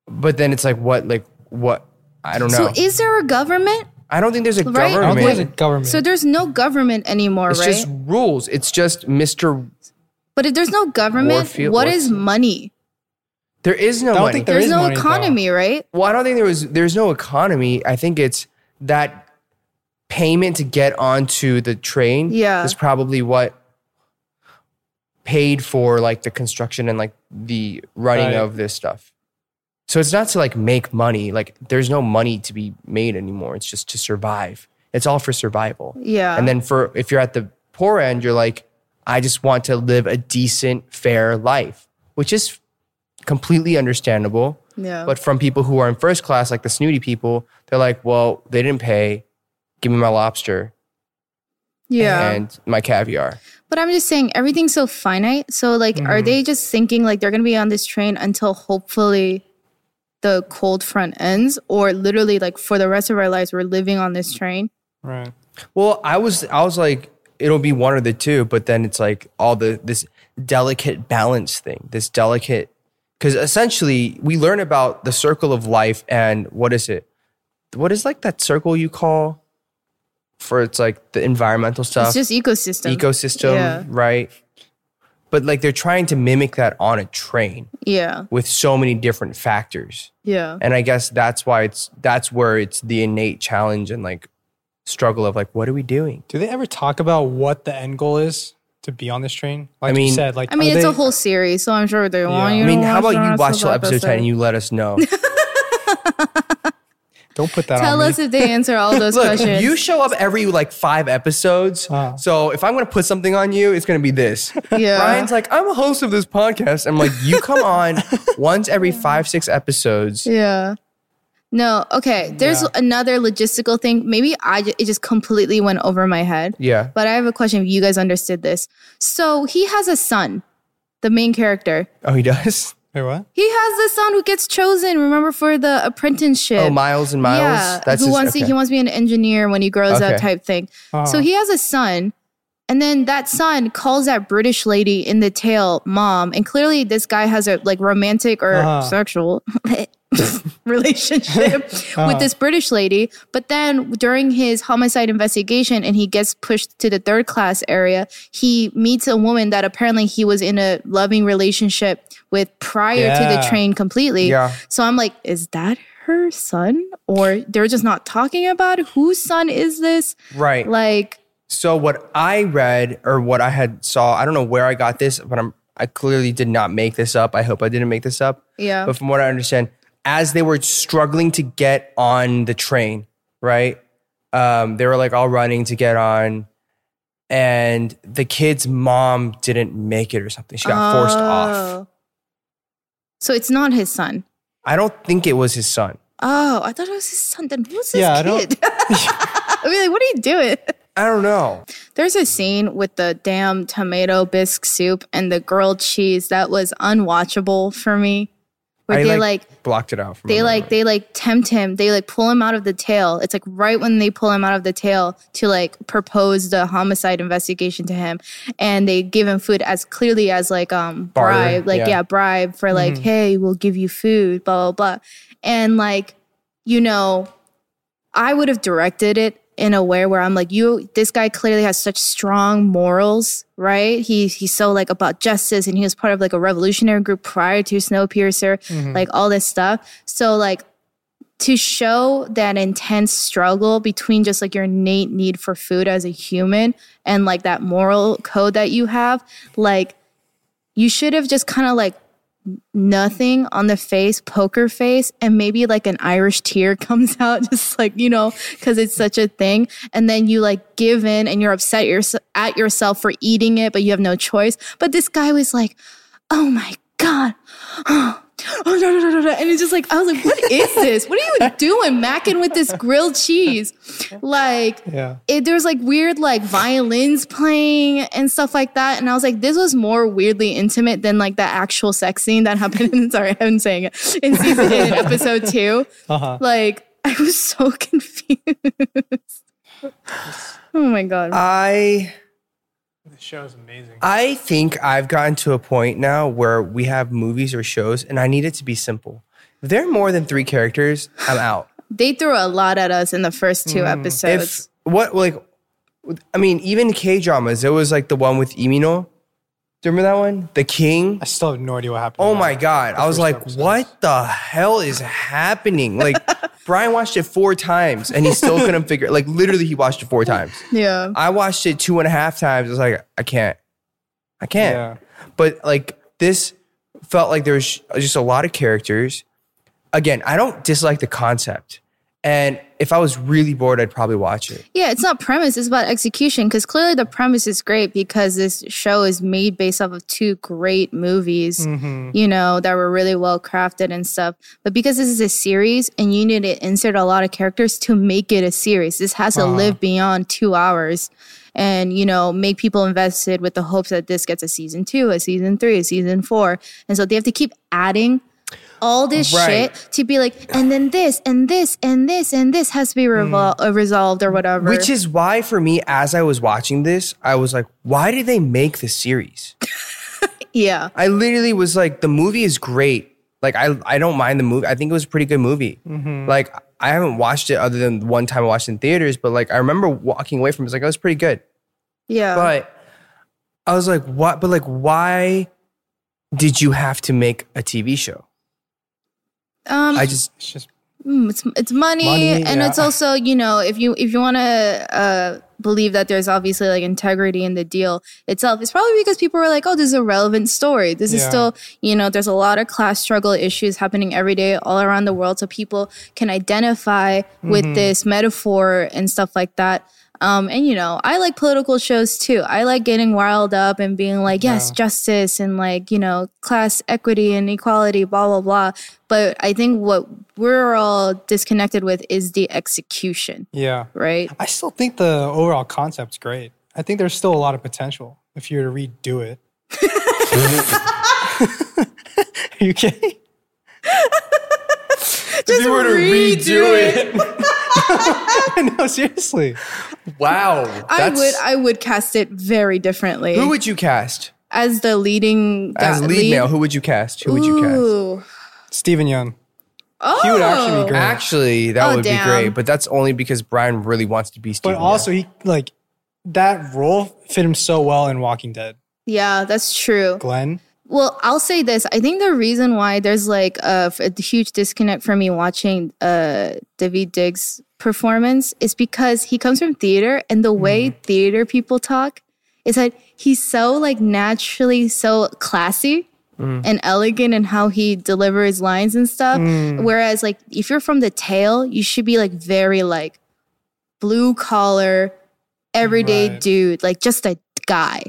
[SPEAKER 2] But then it's like what, like what? I don't know.
[SPEAKER 4] So is there a government?
[SPEAKER 2] I don't think there's a
[SPEAKER 4] Right?
[SPEAKER 3] I don't
[SPEAKER 2] government.
[SPEAKER 3] think there's a government.
[SPEAKER 4] So there's no government anymore,
[SPEAKER 2] it's
[SPEAKER 4] right?
[SPEAKER 2] just rules. It's just Mr.
[SPEAKER 4] but if there's no government,
[SPEAKER 2] Warfield- what's
[SPEAKER 4] money?
[SPEAKER 2] There is no
[SPEAKER 3] I don't
[SPEAKER 2] money.
[SPEAKER 3] think there
[SPEAKER 4] There's
[SPEAKER 3] is
[SPEAKER 4] no
[SPEAKER 3] money, though.
[SPEAKER 4] economy, right?
[SPEAKER 2] well, I don't think there was. There's no economy. I think it's that payment to get onto the train.
[SPEAKER 4] Yeah.
[SPEAKER 2] is probably what paid for like the construction and like the running
[SPEAKER 3] Right.
[SPEAKER 2] of this stuff. So it's not to like make money. Like there's no money to be made anymore. It's just to survive. It's all for survival.
[SPEAKER 4] Yeah.
[SPEAKER 2] And then for if you're at the poor end, you're like, I just want to live a decent, fair life, which is completely understandable.
[SPEAKER 4] yeah.
[SPEAKER 2] But from people who are in first class, like the snooty people, they're like, well, they didn't pay. Give me my lobster
[SPEAKER 4] yeah.
[SPEAKER 2] and my caviar.
[SPEAKER 4] But I'm just saying everything's so finite. So like
[SPEAKER 2] Mm-hmm.
[SPEAKER 4] are they just thinking like they're gonna be on this train until hopefully the cold front ends? Or literally like for the rest of our lives we're living on this train?
[SPEAKER 3] right.
[SPEAKER 2] Well, I was, I was like, it'll be one or the two, but then it's like all the this delicate balance thing, this delicate, because essentially we learn about the circle of life and what is it? What is like that circle you call for it's like the environmental stuff,
[SPEAKER 4] It's just ecosystem.
[SPEAKER 2] ecosystem,
[SPEAKER 4] Yeah.
[SPEAKER 2] right? But like they're trying to mimic that on a train
[SPEAKER 4] Yeah.
[SPEAKER 2] with so many different factors.
[SPEAKER 4] Yeah.
[SPEAKER 2] And I guess that's why it's that's where it's the innate challenge and like struggle of like what are we doing?
[SPEAKER 3] Do they ever talk about what the end goal is to be on this train? Like
[SPEAKER 2] mean-
[SPEAKER 3] you said, like
[SPEAKER 4] I mean it's
[SPEAKER 3] they-
[SPEAKER 4] a whole series, so I'm sure they want
[SPEAKER 3] Yeah.
[SPEAKER 4] you
[SPEAKER 2] I mean,
[SPEAKER 4] to
[SPEAKER 2] how
[SPEAKER 4] watch
[SPEAKER 2] about you watch till
[SPEAKER 4] the
[SPEAKER 2] episode 10 and you let us know? <laughs>
[SPEAKER 3] Don't put that on.
[SPEAKER 4] Tell us
[SPEAKER 3] me.
[SPEAKER 4] if they answer all those <laughs>
[SPEAKER 2] Look,
[SPEAKER 4] questions.
[SPEAKER 2] you show up every like five episodes.
[SPEAKER 3] Uh.
[SPEAKER 2] So if I'm going to put something on you, it's going to be this. <laughs>
[SPEAKER 4] Yeah.
[SPEAKER 2] Ryan's like, I'm a host of this podcast. I'm like, you come on <laughs> once every five, six episodes.
[SPEAKER 4] Yeah. No, okay. There's
[SPEAKER 3] Yeah.
[SPEAKER 4] another logistical thing. Maybe I it just completely went over my head.
[SPEAKER 2] Yeah.
[SPEAKER 4] But I have a question if you guys understood this. So he has a son, the main character.
[SPEAKER 2] Oh, he does?
[SPEAKER 3] Wait, what?
[SPEAKER 4] He has the son who gets chosen, remember, for the apprenticeship.
[SPEAKER 2] Oh, Miles and Miles?
[SPEAKER 4] Yeah,
[SPEAKER 2] That's
[SPEAKER 4] who
[SPEAKER 2] his-
[SPEAKER 4] wants to, he wants to be an engineer when he grows
[SPEAKER 2] Okay.
[SPEAKER 4] up type thing.
[SPEAKER 3] Uh-huh.
[SPEAKER 4] So he has a son, and then that son calls that British lady in the tail mom, and clearly this guy has a like romantic or
[SPEAKER 3] Uh-huh.
[SPEAKER 4] sexual <laughs> relationship <laughs>
[SPEAKER 3] Uh-huh.
[SPEAKER 4] with this British lady. But then during his homicide investigation, and he gets pushed to the third class area, he meets a woman that apparently he was in a loving relationship with prior to the train completely.
[SPEAKER 2] Yeah.
[SPEAKER 4] So I'm like, is that her son? Or they're just not talking about it? whose son is this?
[SPEAKER 2] Right.
[SPEAKER 4] Like,
[SPEAKER 2] So what I read or what I had saw, I don't know where I got this, but I'm I clearly did not make this up. I hope I didn't make this up.
[SPEAKER 4] Yeah.
[SPEAKER 2] But from what I understand, as they were struggling to get on the train, right? Um, they were like all running to get on, and the kid's mom didn't make it or something. She got forced off.
[SPEAKER 4] So it's not his son.
[SPEAKER 2] I don't think it was his son.
[SPEAKER 4] Oh, I thought it was his son. Then who's this
[SPEAKER 3] Yeah, I don't-
[SPEAKER 4] kid? I mean, like, what are you doing?
[SPEAKER 2] I don't know.
[SPEAKER 4] There's a scene with the damn tomato bisque soup and the grilled cheese that was unwatchable for me. Where
[SPEAKER 2] I
[SPEAKER 4] they
[SPEAKER 2] like,
[SPEAKER 4] like
[SPEAKER 2] blocked it out. From
[SPEAKER 4] they like they like tempt him they like pull him out of the tail it's like right when they pull him out of the tail to like propose the homicide investigation to him and they give him food as clearly as like um
[SPEAKER 2] Barter,
[SPEAKER 4] bribe like
[SPEAKER 2] yeah.
[SPEAKER 4] yeah. bribe for like hey we'll give you food blah blah blah and like you know i would have directed it in a way where i'm like you this guy clearly has such strong morals right? He he's so like about justice and he was part of like a revolutionary group prior to snowpiercer mm-hmm. like all this stuff. So like to show that intense struggle between just like your innate need for food as a human and like that moral code that you have like you should have just kind of like nothing on the face, poker face, and maybe like an Irish tear <laughs> comes out, just like, you know, because it's such a thing. And then you like give in and you're upset yours at yourself for eating it, but you have no choice. But this guy was like, oh my God. <gasps> <gasps> <gasps> no, no, no, no, no. And it's just like, I was like, what is this? What are you <laughs> doing? Macking with this grilled cheese. Like,
[SPEAKER 3] Yeah.
[SPEAKER 4] it, there was like weird like violins playing and stuff like that and i was like this was more weirdly intimate than like the actual sex scene that happened in <laughs> sorry i'm saying it in season in episode two
[SPEAKER 3] Uh-huh.
[SPEAKER 4] like i was so <laughs> confused oh my god
[SPEAKER 2] I
[SPEAKER 3] The show is amazing.
[SPEAKER 2] I think I've gotten to a point now where we have movies or shows, and I need it to be simple. If there are more than three characters, I'm out. <laughs>
[SPEAKER 4] they threw a lot at us in the first two mm. episodes
[SPEAKER 2] If what like, I mean, even K dramas. There was like the one with Lee Min-ho. Do you remember that one? The King.
[SPEAKER 3] I still have no idea what happened.
[SPEAKER 2] Oh my god! I was like,
[SPEAKER 3] episodes.
[SPEAKER 2] what the hell is happening? Like, <laughs> Brian watched it four times and he still couldn't <laughs> figure. it. Like, literally, he watched it four times.
[SPEAKER 4] yeah
[SPEAKER 2] I watched it two and a half times. I was like, I can't, I can't.
[SPEAKER 3] Yeah.
[SPEAKER 2] But like this felt like there was just a lot of characters. Again, I don't dislike the concept, and if I was really bored, I'd probably watch it.
[SPEAKER 4] Yeah, it's not premise, it's about execution. Because clearly the premise is great because this show is made based off of two great movies, mm-hmm. you know, that were really well crafted and stuff. But because this is a series and you need to insert a lot of characters to make it a series, this has to uh-huh. live beyond two hours and, you know, make people invested with the hopes that this gets a season two, a season three, a season four. And so they have to keep adding all this
[SPEAKER 2] Right.
[SPEAKER 4] shit to be like, and then this, and this, and this, and this has to be revol- uh, resolved or whatever.
[SPEAKER 2] Which is why, for me, as I was watching this, I was like, why did they make the series? <laughs>
[SPEAKER 4] yeah,
[SPEAKER 2] I literally was like, the movie is great. Like, I I don't mind the movie. I think it was a pretty good movie. Like, I haven't watched it other than one time I watched it in theaters, but like, I remember walking away from it. It's like, it was pretty good.
[SPEAKER 4] yeah.
[SPEAKER 2] But I was like, what? But like, why did you have to make a TV show?
[SPEAKER 4] Um,
[SPEAKER 2] I just,
[SPEAKER 3] It's just
[SPEAKER 4] mm, it's it's money,
[SPEAKER 3] Money,
[SPEAKER 4] and
[SPEAKER 3] yeah.
[SPEAKER 4] it's also you know if you if you want to uh, believe that there's obviously like integrity in the deal itself, it's probably because people were like, oh, this is a relevant story. This is still you know there's a lot of class struggle issues happening every day all around the world, so people can identify with
[SPEAKER 3] Mm-hmm.
[SPEAKER 4] this metaphor and stuff like that. Um, and you know, I like political shows too. I like getting riled up and being like, yes, justice and like, you know, class equity and equality, blah, blah, blah. But I think what we're all disconnected with is the execution,
[SPEAKER 3] yeah.
[SPEAKER 4] right?
[SPEAKER 3] I still think the overall concept's great. I think there's still a lot of potential if you were to redo it. <laughs> <laughs> Are you kidding?
[SPEAKER 4] Just
[SPEAKER 2] you were to redo it. <laughs>
[SPEAKER 3] no, seriously.
[SPEAKER 2] wow.
[SPEAKER 4] I would I would cast it very differently.
[SPEAKER 2] Who would you cast
[SPEAKER 4] as the leading
[SPEAKER 2] as
[SPEAKER 4] guy-
[SPEAKER 2] lead, male? Who would you cast? Who would you cast?
[SPEAKER 4] Ooh.
[SPEAKER 3] Steven Yeun.
[SPEAKER 4] Oh.
[SPEAKER 3] He would actually be great.
[SPEAKER 2] Actually, that
[SPEAKER 4] Oh,
[SPEAKER 2] would
[SPEAKER 4] damn.
[SPEAKER 2] be great, but that's only because Brian really wants to be Steve.
[SPEAKER 3] But also, he like that role fit him so well in Walking Dead.
[SPEAKER 4] Yeah, that's true.
[SPEAKER 3] Glenn.
[SPEAKER 4] Well, I'll say this. I think the reason why there's like a, a huge disconnect for me watching uh, David Diggs' performance is because he comes from theater, and the way mm-hmm. theater people talk is that he's so like naturally so classy mm. and elegant in how he delivers lines and stuff. Mm. Whereas like if you're from the tail, you should be like very like blue collar, everyday
[SPEAKER 3] Right.
[SPEAKER 4] dude, like just a guy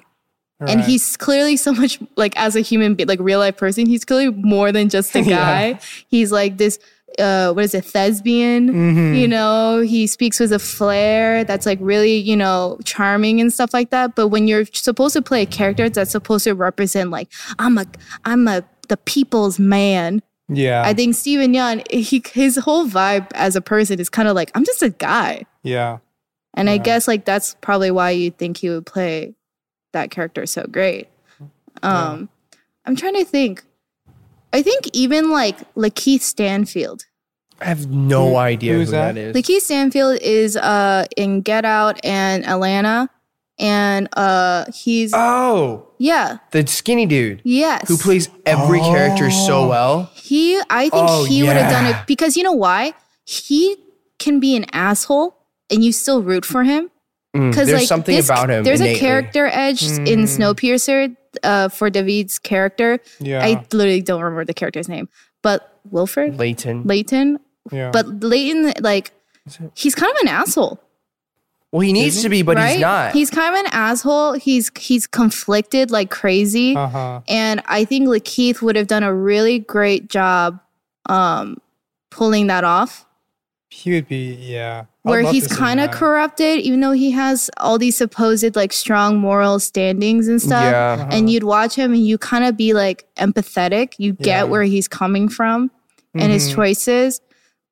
[SPEAKER 4] and he's clearly so much like as a human be- like real life person he's clearly more than just a <laughs>
[SPEAKER 3] Yeah.
[SPEAKER 4] guy he's like this uh, what is it, thespian. You know, he speaks with a flair that's like really, you know, charming and stuff like that. But when you're supposed to play a character that's supposed to represent like I'm a I'm a the people's man.
[SPEAKER 3] Yeah.
[SPEAKER 4] I think Steven Yeun, he his whole vibe as a person is kind of like I'm just a guy.
[SPEAKER 3] yeah.
[SPEAKER 4] And I guess like that's probably why you think he would play that character is so great. Um I'm trying to think. I think even like Lakeith Stanfield.
[SPEAKER 2] I have no
[SPEAKER 3] Who-
[SPEAKER 2] idea
[SPEAKER 3] who's
[SPEAKER 2] who that
[SPEAKER 3] that?
[SPEAKER 2] is.
[SPEAKER 4] Lakeith Stanfield is uh in Get Out and Atlanta. And uh he's
[SPEAKER 2] oh,
[SPEAKER 4] yeah,
[SPEAKER 2] the skinny dude
[SPEAKER 4] yes.
[SPEAKER 2] who plays every character so well.
[SPEAKER 4] he I think
[SPEAKER 2] Oh,
[SPEAKER 4] he would have done it because you know why? He can be an asshole and you still root for him.
[SPEAKER 2] Mm,
[SPEAKER 4] Because
[SPEAKER 2] there's
[SPEAKER 4] like
[SPEAKER 2] something
[SPEAKER 4] this-
[SPEAKER 2] about him.
[SPEAKER 4] There's
[SPEAKER 2] innately.
[SPEAKER 4] a character edge in Snowpiercer uh, for Daveed's character.
[SPEAKER 3] Yeah.
[SPEAKER 4] I literally don't remember the character's name, but Wilfred
[SPEAKER 2] Layton.
[SPEAKER 4] Layton.
[SPEAKER 3] yeah.
[SPEAKER 4] But Layton, like, he's kind of an asshole,
[SPEAKER 2] well, he needs to be, but
[SPEAKER 4] right?
[SPEAKER 2] he's not.
[SPEAKER 4] He's kind of an asshole. He's he's conflicted like crazy,
[SPEAKER 3] uh huh.
[SPEAKER 4] and I think Lakeith would have done a really great job um, pulling that off.
[SPEAKER 3] He would be, yeah. I'd
[SPEAKER 4] where he's kind of corrupted, even though he has all these supposed like strong moral standings and stuff.
[SPEAKER 2] Yeah.
[SPEAKER 4] And you'd watch him and you kind of be like empathetic. You get
[SPEAKER 3] Yeah.
[SPEAKER 4] where he's coming from and his
[SPEAKER 3] Mhm.
[SPEAKER 4] choices.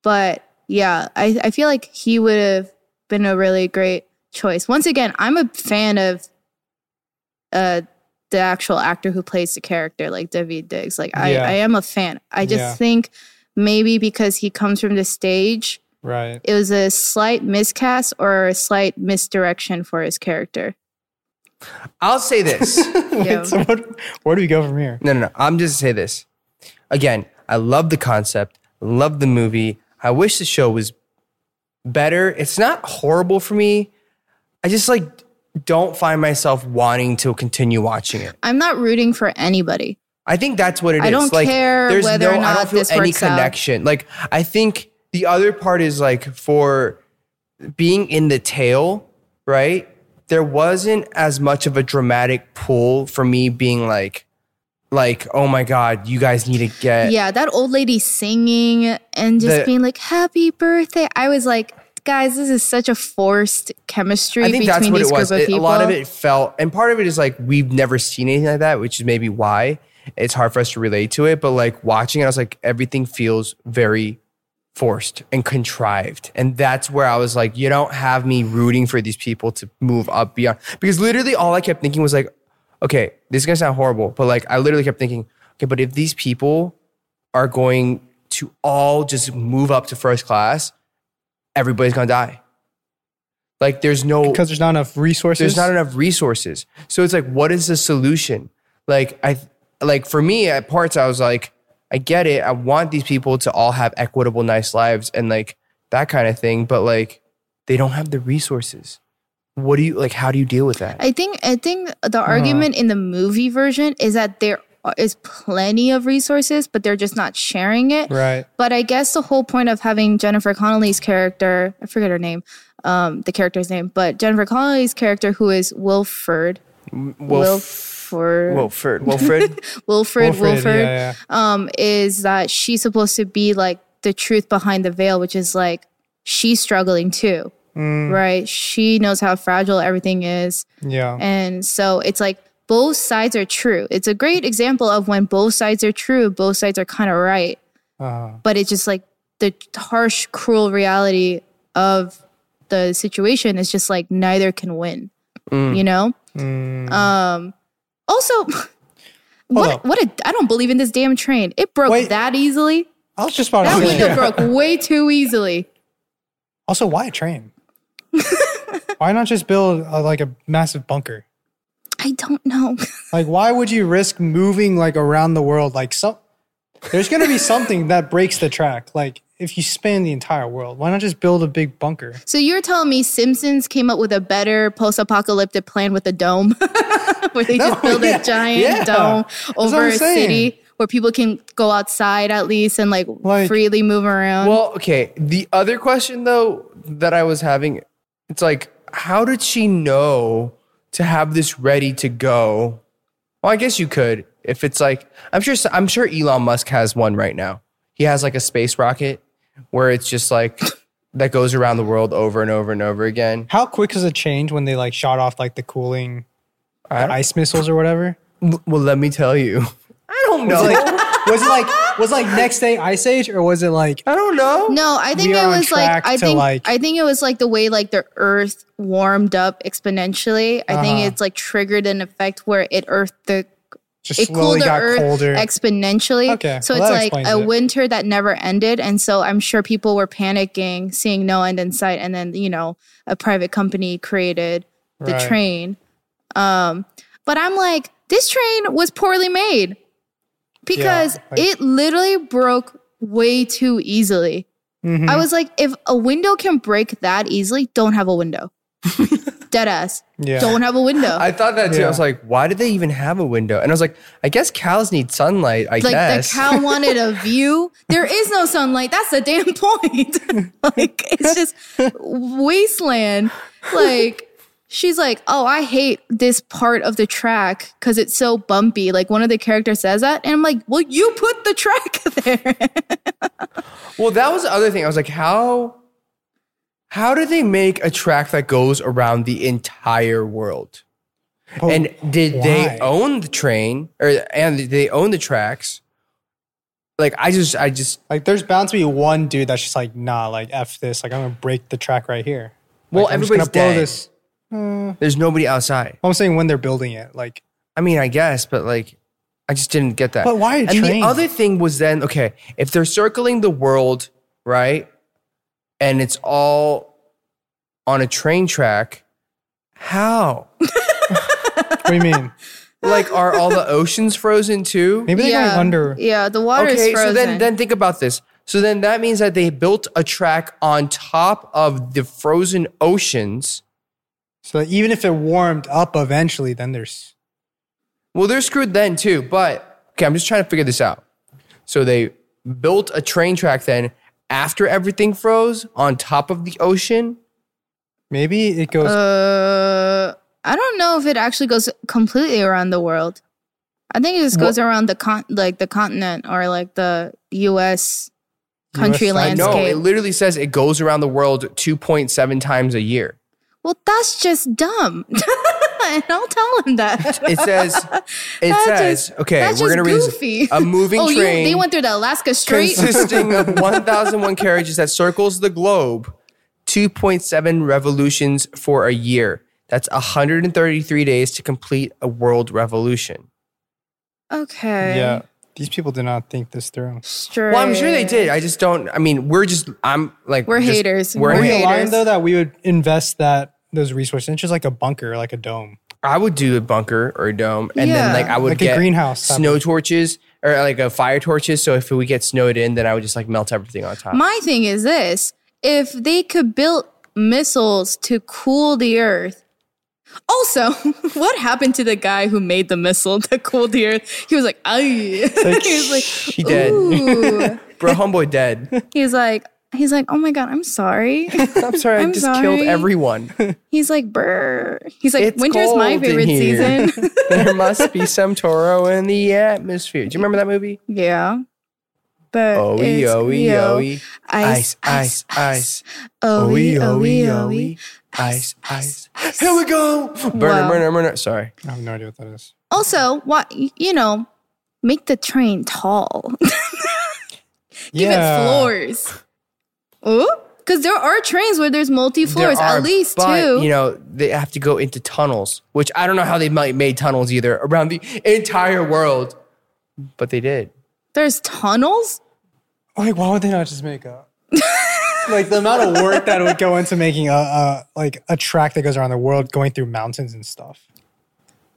[SPEAKER 4] But yeah, I, I feel like he would have been a really great choice. Once again, I'm a fan of uh the actual actor who plays the character, like Daveed Diggs. Like I,
[SPEAKER 3] Yeah.
[SPEAKER 4] I am a fan. I just
[SPEAKER 3] Yeah.
[SPEAKER 4] think maybe because he comes from the stage
[SPEAKER 3] Right.
[SPEAKER 4] it was a slight miscast or a slight misdirection for his character.
[SPEAKER 2] I'll say this. <laughs>
[SPEAKER 4] Yeah.
[SPEAKER 3] So what, where do we go from here?
[SPEAKER 2] No, no, no. I'm just say this. Again, I love the concept, love the movie. I wish the show was better. It's not horrible for me. I just like don't find myself wanting to continue watching it.
[SPEAKER 4] I'm not rooting for anybody.
[SPEAKER 2] I think that's what it is.
[SPEAKER 4] I don't
[SPEAKER 2] like,
[SPEAKER 4] care
[SPEAKER 2] there's
[SPEAKER 4] whether
[SPEAKER 2] no,
[SPEAKER 4] or
[SPEAKER 2] I
[SPEAKER 4] not
[SPEAKER 2] don't feel
[SPEAKER 4] this
[SPEAKER 2] any
[SPEAKER 4] works out.
[SPEAKER 2] connection. Like I think the other part is like for being in the tail, right? There wasn't as much of a dramatic pull for me being like, like, oh my god, you guys need to get
[SPEAKER 4] Yeah, that old lady singing and just
[SPEAKER 2] The-
[SPEAKER 4] being like, happy birthday. I was like, guys, this is such a forced chemistry
[SPEAKER 2] I think that's what it was. It- a lot of it felt, and part of it is like we've never seen anything like that, which is maybe why it's hard for us to relate to it. But like watching it, I was like, everything feels very forced and contrived, and that's where I was like, you don't have me rooting for these people to move up beyond. Because literally, all I kept thinking was like, okay, this is gonna sound horrible, but like I literally kept thinking, okay, but if these people are going to all just move up to first class, everybody's gonna die. Like there's no
[SPEAKER 3] Because there's not enough resources.
[SPEAKER 2] there's not enough resources. So it's like, what is the solution? Like I like for me at parts, I was like, I get it. I want these people to all have equitable, nice lives and like that kind of thing. But like they don't have the resources. What do you like? How do you deal with that?
[SPEAKER 4] I think I think
[SPEAKER 2] Uh-huh.
[SPEAKER 4] the argument in the movie version is that there is plenty of resources, but they're just not sharing it.
[SPEAKER 3] Right.
[SPEAKER 4] But I guess the whole point of having Jennifer Connelly's character, I forget her name, um, the character's name, but Jennifer Connelly's character, who is Wilford, Wilford,
[SPEAKER 2] Wilford. Wilfred. <laughs>
[SPEAKER 4] Wilfred, Wilford,
[SPEAKER 3] Yeah, yeah.
[SPEAKER 4] um, is that she's supposed to be like the truth behind the veil, which is like she's struggling too,
[SPEAKER 3] Mm.
[SPEAKER 4] right? She knows how fragile everything is.
[SPEAKER 3] Yeah.
[SPEAKER 4] And so it's like both sides are true. It's a great example of when both sides are true, both sides are kind of right.
[SPEAKER 3] Uh,
[SPEAKER 4] But it's just like the harsh, cruel reality of the situation is just like neither can win. You know?
[SPEAKER 3] mm.
[SPEAKER 4] Um also <laughs> what what a I don't believe in this damn train. It broke
[SPEAKER 3] Wait.
[SPEAKER 4] that easily.
[SPEAKER 3] I was just about
[SPEAKER 4] That
[SPEAKER 3] to
[SPEAKER 4] window
[SPEAKER 3] say.
[SPEAKER 4] broke way too easily.
[SPEAKER 3] Also, why a train? <laughs> why not just build a, like a massive bunker?
[SPEAKER 4] I don't know. <laughs>
[SPEAKER 3] Like, why would you risk moving like around the world? Like, some there's gonna be something that breaks the track. Like, if you span the entire world, why not just build a big bunker?
[SPEAKER 4] So you're telling me Simpsons came up with a better post-apocalyptic plan with a dome, <laughs> where they just
[SPEAKER 3] No,
[SPEAKER 4] build
[SPEAKER 3] yeah,
[SPEAKER 4] a giant
[SPEAKER 3] yeah.
[SPEAKER 4] dome over a
[SPEAKER 3] saying.
[SPEAKER 4] city where people can go outside at least and like,
[SPEAKER 3] Like-
[SPEAKER 4] freely move around.
[SPEAKER 2] Well, okay. The other question though that I was having, it's like, how did she know to have this ready to go? Well, I guess you could if it's like I'm sure I'm sure Elon Musk has one right now. He has like a space rocket where it's just like that goes around the world over and over and over again.
[SPEAKER 3] How quick does it change when they like shot off like the cooling the ice missiles or whatever?
[SPEAKER 2] Well, let me tell you. I don't know.
[SPEAKER 3] Was it like, was it like was it like next day ice age or was it like
[SPEAKER 2] I don't know.
[SPEAKER 4] No, I think it was like I think
[SPEAKER 3] like-
[SPEAKER 4] I think it was like the way like the Earth warmed up exponentially. I think
[SPEAKER 3] Uh-huh.
[SPEAKER 4] it's like triggered an effect where it Earth the
[SPEAKER 3] just
[SPEAKER 4] it
[SPEAKER 3] slowly
[SPEAKER 4] cooled the
[SPEAKER 3] got
[SPEAKER 4] Earth
[SPEAKER 3] colder?
[SPEAKER 4] exponentially.
[SPEAKER 3] Okay,
[SPEAKER 4] so
[SPEAKER 3] well,
[SPEAKER 4] it's like a
[SPEAKER 3] it.
[SPEAKER 4] winter that never ended, and so I'm sure people were panicking, seeing no end in sight, and then you know a private company created the
[SPEAKER 3] Right.
[SPEAKER 4] train. Um, but I'm like, this train was poorly made because
[SPEAKER 3] like-
[SPEAKER 4] it literally broke way too easily.
[SPEAKER 3] Mhm.
[SPEAKER 4] I was like, if a window can break that easily, don't have a window. <laughs> Dead ass.
[SPEAKER 3] Yeah.
[SPEAKER 4] Don't have a window.
[SPEAKER 2] I thought that too.
[SPEAKER 3] Yeah.
[SPEAKER 2] I was like, why did they even have a window? And I was like, I guess cows need sunlight. I
[SPEAKER 4] like
[SPEAKER 2] guess.
[SPEAKER 4] the cow <laughs> wanted a view. There is no sunlight. That's the damn <laughs> point. <laughs> like it's just wasteland. Like she's like, "Oh, I hate this part of the track because it's so bumpy." Like one of the characters says that, and I'm like, "Well, you put the track there."
[SPEAKER 2] Well, that was the other thing. I was like, how how do they make a track that goes around the entire world?
[SPEAKER 3] But
[SPEAKER 2] and did they own the train or and did they own the tracks? Like I just I just
[SPEAKER 3] like there's bound to be one dude that's just like, nah, like F this. Like I'm gonna break the track right here.
[SPEAKER 2] well
[SPEAKER 3] Like, I'm just
[SPEAKER 2] everybody's
[SPEAKER 3] gonna blow
[SPEAKER 2] dead.
[SPEAKER 3] this. Uh,
[SPEAKER 2] There's nobody outside.
[SPEAKER 3] I'm saying when they're building it, like
[SPEAKER 2] I mean, I guess, but like I just didn't get that.
[SPEAKER 3] But why a
[SPEAKER 2] And
[SPEAKER 3] train?
[SPEAKER 2] the other thing was then okay, if they're circling the world, right? And it's all on a train track, how?
[SPEAKER 3] what do you mean? <laughs>
[SPEAKER 2] like are all the oceans frozen too?
[SPEAKER 3] Maybe they
[SPEAKER 4] yeah,
[SPEAKER 3] got under.
[SPEAKER 4] Yeah, the water is
[SPEAKER 2] okay,
[SPEAKER 4] frozen.
[SPEAKER 2] so then then think about this. So then that means that they built a track on top of the frozen oceans.
[SPEAKER 3] So even if it warmed up eventually, then there's
[SPEAKER 2] Well, they're screwed then too. But okay, I'm just trying to figure this out. So they built a train track then after everything froze on top of the ocean.
[SPEAKER 3] maybe it goes.
[SPEAKER 4] Uh, I don't know if it actually goes completely around the world. I think it just goes around the con like the continent or like the U.S. country
[SPEAKER 3] US side.
[SPEAKER 2] No,
[SPEAKER 4] landscape.
[SPEAKER 2] it literally says it goes around the world 2.7 times a year.
[SPEAKER 4] well, that's just dumb. <laughs> <laughs> and I'll tell him that.
[SPEAKER 2] It says <laughs> it
[SPEAKER 4] That's
[SPEAKER 2] says
[SPEAKER 4] just-
[SPEAKER 2] okay,
[SPEAKER 4] that's
[SPEAKER 2] we're gonna read a moving <laughs>
[SPEAKER 4] oh,
[SPEAKER 2] train.
[SPEAKER 4] You, they went through the Alaska Strait.
[SPEAKER 2] consisting of 1001 carriages that circles the globe 2.7 revolutions for a year that's 133 days to complete a world revolution
[SPEAKER 4] okay.
[SPEAKER 3] yeah, these people did not think this through.
[SPEAKER 4] Straight.
[SPEAKER 2] well i'm sure they did i just don't i mean we're just i'm like
[SPEAKER 4] We're
[SPEAKER 2] just-
[SPEAKER 4] haters.
[SPEAKER 2] we're
[SPEAKER 3] Are
[SPEAKER 4] We're
[SPEAKER 3] we
[SPEAKER 4] haters.
[SPEAKER 3] aligned though that we would invest that those resources in just like a bunker, like a dome,
[SPEAKER 2] i would do a bunker or a dome and
[SPEAKER 4] Yeah.
[SPEAKER 2] then like i would
[SPEAKER 3] like a
[SPEAKER 2] get
[SPEAKER 3] greenhouse? type
[SPEAKER 2] snow
[SPEAKER 3] of-
[SPEAKER 2] torches or like a fire torches so if we get snowed in then i would just like melt everything on top
[SPEAKER 4] My thing is this: if they could build missiles to cool the Earth. Also, <laughs> what happened to the guy who made the missile to cool the Earth? He was like, "Ay." <laughs> he was like,
[SPEAKER 2] he dead
[SPEAKER 4] "Ooh." <laughs>
[SPEAKER 2] bro homeboy dead
[SPEAKER 4] He's like, he's like, "Oh my god, I'm sorry." <laughs>
[SPEAKER 2] i'm sorry i
[SPEAKER 4] I'm
[SPEAKER 2] just killed everyone <laughs>
[SPEAKER 4] He's like, "Brr." He's like,
[SPEAKER 2] It's
[SPEAKER 4] "Winter's my
[SPEAKER 2] cold in
[SPEAKER 4] favorite
[SPEAKER 2] here."
[SPEAKER 4] season." <laughs>
[SPEAKER 2] there must be some Toro in the atmosphere. Do you remember that movie?
[SPEAKER 4] yeah, but
[SPEAKER 2] Oh,
[SPEAKER 4] it's
[SPEAKER 2] oh,
[SPEAKER 4] real.
[SPEAKER 2] oh,
[SPEAKER 4] Ice,
[SPEAKER 2] ice,
[SPEAKER 4] ice,
[SPEAKER 2] ice, ice.
[SPEAKER 4] Oh,
[SPEAKER 2] Oh,
[SPEAKER 4] oh,
[SPEAKER 2] oh,
[SPEAKER 4] oh,
[SPEAKER 2] ice, ice. Here we go. Burner,
[SPEAKER 4] Wow.
[SPEAKER 2] burner, burner. Sorry.
[SPEAKER 3] I have no idea what that is.
[SPEAKER 4] Also, what you know, make the train tall. Give it floors. Oh, because there are trains where there's multi floors,
[SPEAKER 2] There are,
[SPEAKER 4] at least
[SPEAKER 2] but,
[SPEAKER 4] two.
[SPEAKER 2] You know, they have to go into tunnels, which I don't know how they might made tunnels either around the entire world, but they did.
[SPEAKER 4] there's tunnels.
[SPEAKER 3] Like, why would they not just make a like the amount of work that would go into making a, a like a track that goes around the world, going through mountains and stuff?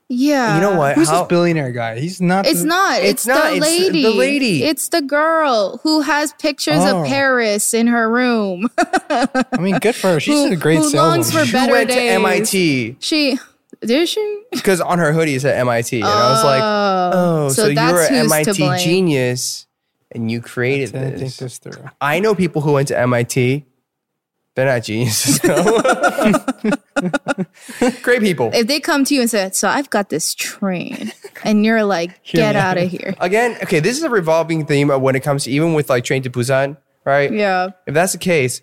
[SPEAKER 4] Yeah,
[SPEAKER 2] You know what?
[SPEAKER 3] Who's
[SPEAKER 2] How-
[SPEAKER 3] this billionaire guy? He's not.
[SPEAKER 4] It's
[SPEAKER 3] the-
[SPEAKER 4] not. It's,
[SPEAKER 2] It's not.
[SPEAKER 4] the
[SPEAKER 2] It's
[SPEAKER 4] lady.
[SPEAKER 2] the lady.
[SPEAKER 4] It's the girl who has pictures
[SPEAKER 3] Oh.
[SPEAKER 4] of Paris in her room.
[SPEAKER 3] I mean, good for her. She's <laughs>
[SPEAKER 4] Who-
[SPEAKER 3] a great
[SPEAKER 4] who longs
[SPEAKER 3] saleswoman.
[SPEAKER 4] for
[SPEAKER 2] Who
[SPEAKER 4] better
[SPEAKER 2] went to. MIT?
[SPEAKER 4] she did she?
[SPEAKER 2] Because on her hoodie it said MIT, and I was like, oh, oh so,
[SPEAKER 4] so
[SPEAKER 2] you
[SPEAKER 4] that's
[SPEAKER 2] were an MIT genius, and you created
[SPEAKER 3] Didn't think
[SPEAKER 2] this.
[SPEAKER 3] this through.
[SPEAKER 2] I know people who went to MIT. They're not geniuses. <laughs> Great people.
[SPEAKER 4] If they come to you and say, "So I've got this train," and you're like, <laughs> "Get out of here."
[SPEAKER 2] Again, okay, this is a revolving theme of when it comes to even with like Train to Busan. right?
[SPEAKER 4] Yeah.
[SPEAKER 2] If that's the case,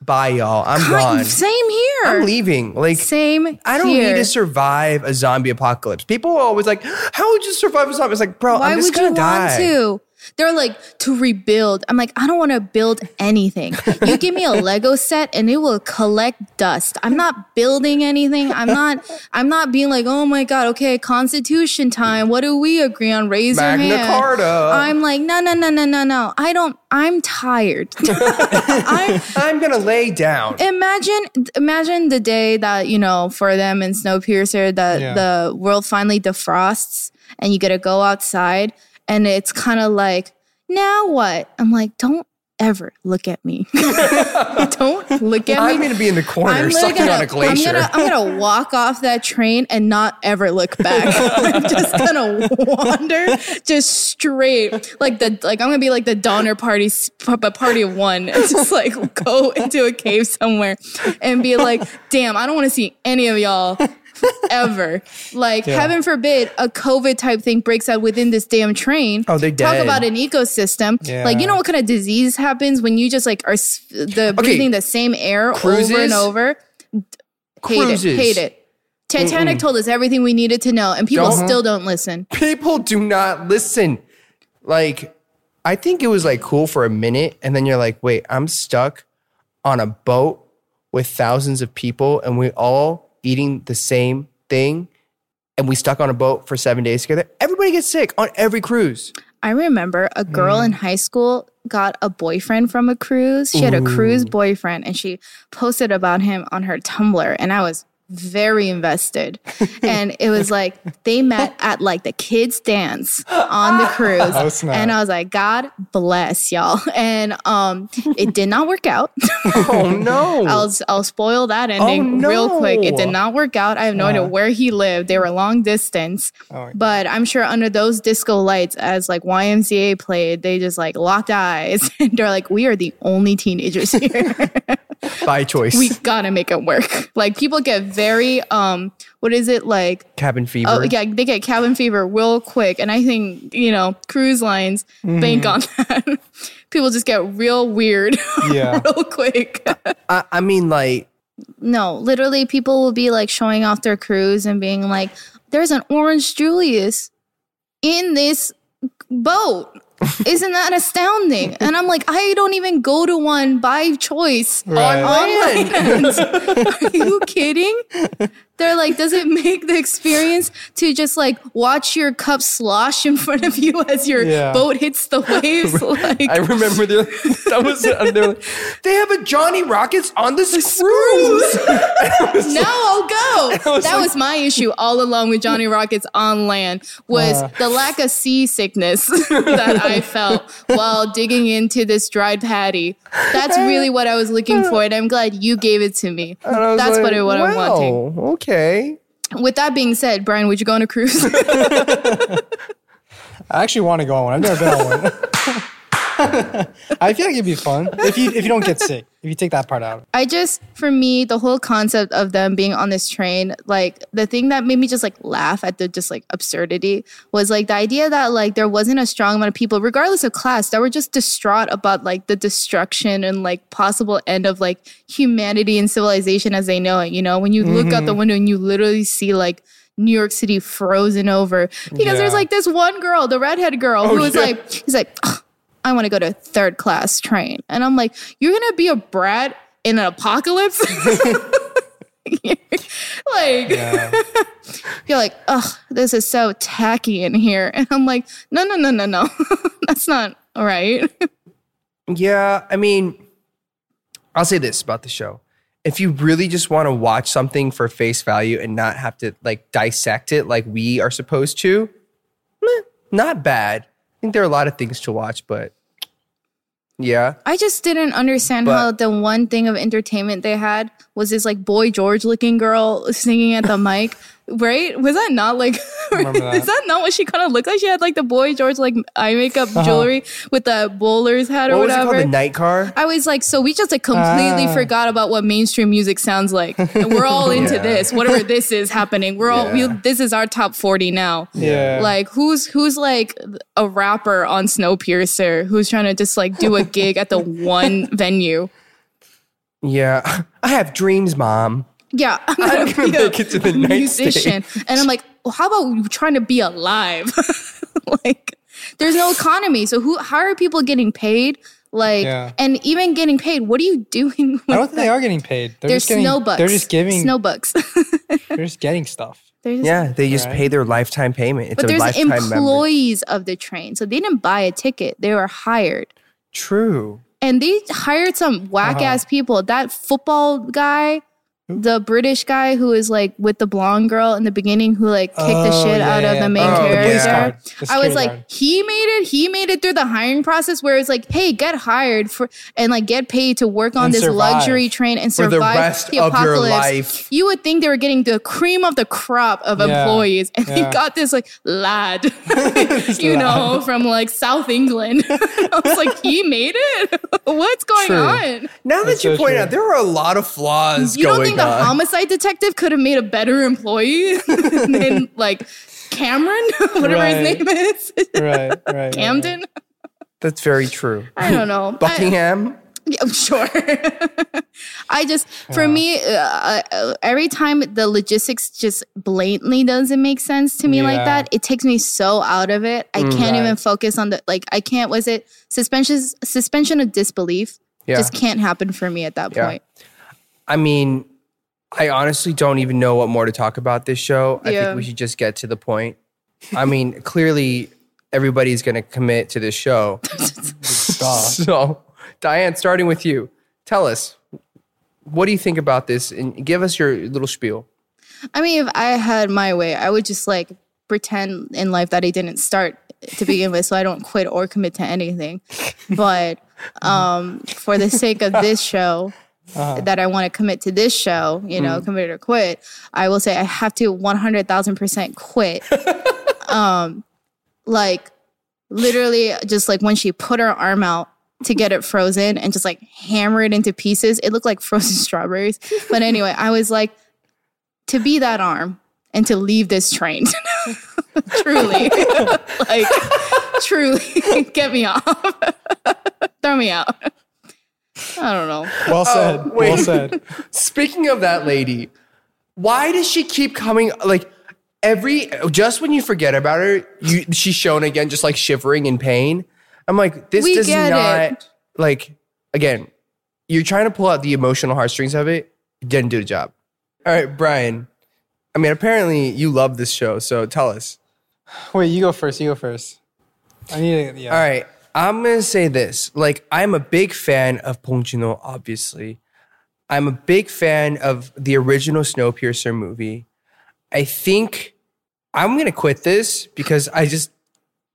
[SPEAKER 2] bye, y'all. I'm gone.
[SPEAKER 4] Same here.
[SPEAKER 2] I'm leaving. Like,
[SPEAKER 4] Same.
[SPEAKER 2] I don't
[SPEAKER 4] here.
[SPEAKER 2] need to survive a zombie apocalypse. People are always like, "How would you survive a zombie?" It's like, bro,
[SPEAKER 4] Why
[SPEAKER 2] I'm just
[SPEAKER 4] would you
[SPEAKER 2] gonna die.
[SPEAKER 4] want to? They're like to rebuild. I'm like, I don't want to build anything. You give me a Lego set and it will collect dust. I'm not building anything. I'm not. I'm not being like, oh my god, okay, Constitution time. What do we agree on? Raise
[SPEAKER 2] Magna
[SPEAKER 4] your hand.
[SPEAKER 2] Carta.
[SPEAKER 4] I'm like, no, no, no, no, no, no. I don't. I'm tired. <laughs> I'm
[SPEAKER 2] I'm gonna lay down.
[SPEAKER 4] imagine imagine the day that you know for them in snowpiercer that
[SPEAKER 3] Yeah.
[SPEAKER 4] the world finally defrosts and you get to go outside and it's kind of like now what i'm like don't ever look at me <laughs> don't look at me.
[SPEAKER 2] I'm gonna be in the corner
[SPEAKER 4] I'm
[SPEAKER 2] sucking on
[SPEAKER 4] gonna,
[SPEAKER 2] a glacier.
[SPEAKER 4] I'm I'm gonna <laughs> walk off that train and not ever look back. <laughs> I'm just gonna wander just straight, like the like I'm gonna be like the Donner Party, but party of one, and just like go into a cave somewhere and be like, damn, I don't want to see any of y'all ever. Like,
[SPEAKER 3] Yeah.
[SPEAKER 4] heaven forbid, a COVID type thing breaks out within this damn train.
[SPEAKER 2] Oh, they're
[SPEAKER 4] Talk about an ecosystem. Like, you know what kind of disease happens when you just like are the breathing the same air over and over. Hate
[SPEAKER 2] Cruises.
[SPEAKER 4] it. Hate it. Titanic told us everything we needed to know, and people
[SPEAKER 2] Don't-
[SPEAKER 4] still don't listen.
[SPEAKER 2] People do not listen. Like, I think it was like cool for a minute, and then you're like, wait, I'm stuck on a boat with thousands of people, and we all eating the same thing, and we stuck on a boat for seven days together. Everybody gets sick on every cruise.
[SPEAKER 4] I remember a girl in mm. high school got a boyfriend from a cruise. She had a cruise boyfriend, and she posted about him on her Tumblr, and I was very invested. <laughs> and it was like they met at like the kids' dance on the cruise, <laughs>
[SPEAKER 3] Oh,
[SPEAKER 4] and I was like, God bless y'all. <laughs> And um, it did not work out.
[SPEAKER 2] Oh no!
[SPEAKER 4] I'll I'll spoil that ending
[SPEAKER 2] Oh,
[SPEAKER 4] real quick. It did not work out. I have no idea where he lived. They were long distance,
[SPEAKER 3] Oh,
[SPEAKER 4] but I'm sure under those disco lights, as like YMCA played, they just like locked eyes and they're like, "We are the only teenagers here.
[SPEAKER 2] By choice.
[SPEAKER 4] we gotta make it work." Like people get very um, what is it like?
[SPEAKER 2] Cabin fever.
[SPEAKER 4] Oh yeah, they get cabin fever real quick, and I think you know cruise lines bank on that. <laughs> People just get real weird <laughs>
[SPEAKER 3] Yeah.
[SPEAKER 4] real quick.
[SPEAKER 2] I, I mean, like,
[SPEAKER 4] No, literally, people will be like showing off their cruise and being like, "There's an orange Julius in this boat." Isn't that astounding? And I'm like, I don't even go to one by choice
[SPEAKER 3] Right.
[SPEAKER 4] on land. <laughs> Are you kidding? They're like, does it make the experience to just like watch your cup slosh in front of you as your
[SPEAKER 3] Yeah.
[SPEAKER 4] boat hits the <laughs> waves? Like,
[SPEAKER 2] I remember they're, <laughs> that was they're like, they have a Johnny Rockets on this cruise.
[SPEAKER 4] now I'll go. <laughs>
[SPEAKER 2] was
[SPEAKER 4] that
[SPEAKER 2] like-
[SPEAKER 4] was my issue all along with Johnny Rockets on land was
[SPEAKER 3] Uh.
[SPEAKER 4] the lack of seasickness that I felt while digging into this dried patty. That's really what I was looking for, and I'm glad you gave it to me.
[SPEAKER 2] And I was
[SPEAKER 4] That's
[SPEAKER 2] like,
[SPEAKER 4] what, I- what I'm wanting.
[SPEAKER 2] wow, Okay.
[SPEAKER 4] With that being said, Brian, would you go on a cruise? <laughs>
[SPEAKER 3] I actually want to go on one. I've never been on one. <laughs> <laughs> I feel like it'd be fun if you if you don't get sick. If you take that part out.
[SPEAKER 4] I just, for me, the whole concept of them being on this train, like the thing that made me just like laugh at the just like absurdity was like the idea that like there wasn't a strong amount of people, regardless of class, that were just distraught about like the destruction and like possible end of like humanity and civilization as they know it. You know, when you look out the mm-hmm. window and you literally see like New York City frozen over because there's like this one girl, the redhead girl, who oh, was like, he's like, "Ugh, I want to go to third class train. And I'm like, you're going to be a brat in an apocalypse? <laughs> like, you're like, ugh, this is so tacky in here. And I'm like, no, no, no, no, no. <laughs> That's not all right.
[SPEAKER 2] Yeah, I mean, I'll say this about the show. If you really just want to watch something for face value and not have to like dissect it like we are supposed to, meh, not bad. Think there are a lot of things to watch, but yeah.
[SPEAKER 4] I just didn't understand
[SPEAKER 2] But-
[SPEAKER 4] how the one thing of entertainment they had was this like boy George looking girl singing at the <laughs> mic. right? Was that not like? <laughs>
[SPEAKER 3] that.
[SPEAKER 4] is that not what she kind of looked like? She had like the boy George like eye makeup jewelry with the bowler's hat or
[SPEAKER 2] What was it
[SPEAKER 4] whatever.
[SPEAKER 2] called? The night car?
[SPEAKER 4] I was like, so we just like completely
[SPEAKER 3] Ah.
[SPEAKER 4] forgot about what mainstream music sounds like, and we're all <laughs> into
[SPEAKER 2] Yeah.
[SPEAKER 4] this. Whatever this is happening, we're all. We, this is our top forty now.
[SPEAKER 3] Yeah.
[SPEAKER 4] Like who's who's like a rapper on Snowpiercer who's trying to just like do a gig at the one venue?
[SPEAKER 2] Yeah. <laughs> I have dreams, mom.
[SPEAKER 4] Yeah, <laughs> I'm
[SPEAKER 2] I'm
[SPEAKER 4] gonna
[SPEAKER 2] gonna
[SPEAKER 4] be a
[SPEAKER 2] make it to the
[SPEAKER 4] musician, and I'm like, well, how about you trying to be alive? <laughs> like, there's no economy, so who? How are people getting paid? Like,
[SPEAKER 3] Yeah.
[SPEAKER 4] and even getting paid, what are you doing? With
[SPEAKER 3] I don't think they are getting paid. They're
[SPEAKER 4] They're
[SPEAKER 3] just getting,
[SPEAKER 4] snowbucks.
[SPEAKER 3] They're just giving.
[SPEAKER 4] snowbucks.
[SPEAKER 3] they're just getting stuff.
[SPEAKER 4] Just-
[SPEAKER 2] Yeah, they just
[SPEAKER 3] Right.
[SPEAKER 2] pay their lifetime payment. It's
[SPEAKER 4] but
[SPEAKER 2] a
[SPEAKER 4] there's
[SPEAKER 2] lifetime member.
[SPEAKER 4] employees of the train, so they didn't buy a ticket; they were hired,
[SPEAKER 2] True.
[SPEAKER 4] And they hired some whack ass
[SPEAKER 3] Uh-huh.
[SPEAKER 4] people. That football guy. The British guy who is like with the blonde girl in the beginning, who like kicked the
[SPEAKER 3] Oh,
[SPEAKER 4] shit
[SPEAKER 3] yeah,
[SPEAKER 4] out of the main
[SPEAKER 2] Oh,
[SPEAKER 4] character.
[SPEAKER 2] police
[SPEAKER 3] guard. The
[SPEAKER 4] I was like,
[SPEAKER 3] guard.
[SPEAKER 4] he made it. He made it through the hiring process where it's like, hey, get hired for and like get paid to work on
[SPEAKER 3] And
[SPEAKER 4] this
[SPEAKER 3] survive.
[SPEAKER 4] luxury train and
[SPEAKER 2] For
[SPEAKER 4] survive
[SPEAKER 2] the rest
[SPEAKER 4] the
[SPEAKER 2] of your
[SPEAKER 4] apocalypse.
[SPEAKER 2] life.
[SPEAKER 4] You would think they were getting the cream of the crop of
[SPEAKER 3] Yeah.
[SPEAKER 4] employees, and
[SPEAKER 3] Yeah.
[SPEAKER 4] they got this like lad, <laughs> <laughs> you know, from like South England. <laughs> I was like, he made it. What's going
[SPEAKER 3] True.
[SPEAKER 4] on?
[SPEAKER 2] Now
[SPEAKER 3] That's
[SPEAKER 2] that you
[SPEAKER 3] so
[SPEAKER 2] point
[SPEAKER 3] true.
[SPEAKER 2] out, there are a lot of flaws
[SPEAKER 4] You don't
[SPEAKER 2] going
[SPEAKER 4] think the homicide detective could have made a better employee <laughs> than like Cameron, <laughs> whatever
[SPEAKER 3] Right.
[SPEAKER 4] his name is,
[SPEAKER 3] Right, right. right,
[SPEAKER 4] Camden?
[SPEAKER 2] That's very true.
[SPEAKER 4] I don't know. I-
[SPEAKER 2] Buckingham.
[SPEAKER 4] Yeah, <laughs> sure. I just, for me, uh, uh, every time the logistics just blatantly doesn't make sense to me like that, it takes me so out of it. I can't
[SPEAKER 3] Right.
[SPEAKER 4] even focus on the like. I can't. Was it suspension? Suspension of disbelief
[SPEAKER 2] Yeah.
[SPEAKER 4] just can't happen for me at that
[SPEAKER 2] Yeah.
[SPEAKER 4] point.
[SPEAKER 2] I mean, I honestly don't even know what more to talk about this show. I think we should just get to the point. I mean, <laughs> clearly everybody's going to commit to this show. <laughs> so, Diane, starting with you, tell us what do you think about this and give us your little spiel.
[SPEAKER 4] I mean, if I had my way, I would just like pretend in life that I didn't start to begin with, so I don't quit or commit to anything. But um, for the sake of this <laughs> show, that I want to commit to this show, you know, commit or quit, I will say I have to 100,000% quit. <laughs> um, like, literally, just like when she put her arm out to get it frozen and just like hammer it into pieces, it looked like <laughs> frozen strawberries. But anyway, I was like, to be that arm and to leave this train. <laughs> truly. like, truly, get me off. Throw me out. I don't know.
[SPEAKER 3] Well oh, said. well
[SPEAKER 2] Oh,
[SPEAKER 3] said. <laughs>
[SPEAKER 2] Speaking of that lady, why does she keep coming? Like every just when you forget about her, you she's shown again, just like shivering in pain. I'm like, this
[SPEAKER 4] We
[SPEAKER 2] does not
[SPEAKER 4] it.
[SPEAKER 2] like again. You're trying to pull out the emotional heartstrings of it. It didn't do the job. All right, Brian. I mean, apparently you love this show, so tell us.
[SPEAKER 3] Wait, you go first. You go first. I need to, yeah.
[SPEAKER 2] All right. I'm to say this. Like, I'm a big fan of Bong Joon-ho, obviously. I'm a big fan of the original Snowpiercer movie. I think I'm going to quit this because I just,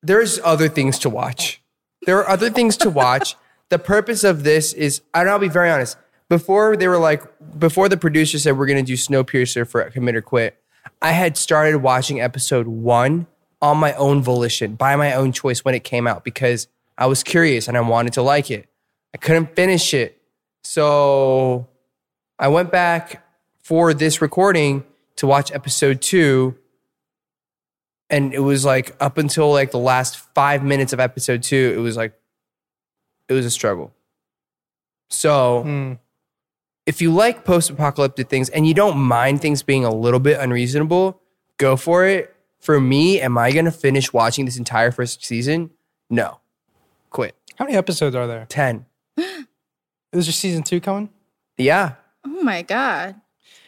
[SPEAKER 2] there's other things to watch. There are other things to watch. <laughs> the purpose of this is, and I'll be very honest, before they were like, before the producer said we're going to do Snowpiercer for Commit or Quit, I had started watching episode one on my own volition, by my own choice when it came out because I was curious and I wanted to like it. I couldn't finish it. So I went back for this recording to watch episode two. And it was like up until like the last five minutes of episode two, it was like, it was a struggle. So
[SPEAKER 3] Hmm.
[SPEAKER 2] if you like post apocalyptic things and you don't mind things being a little bit unreasonable, go for it. For me, am I going to finish watching this entire first season? No. Quit.
[SPEAKER 3] How many episodes are there?
[SPEAKER 2] 10. <gasps>
[SPEAKER 3] Is your season two coming?
[SPEAKER 2] Yeah.
[SPEAKER 4] Oh my God.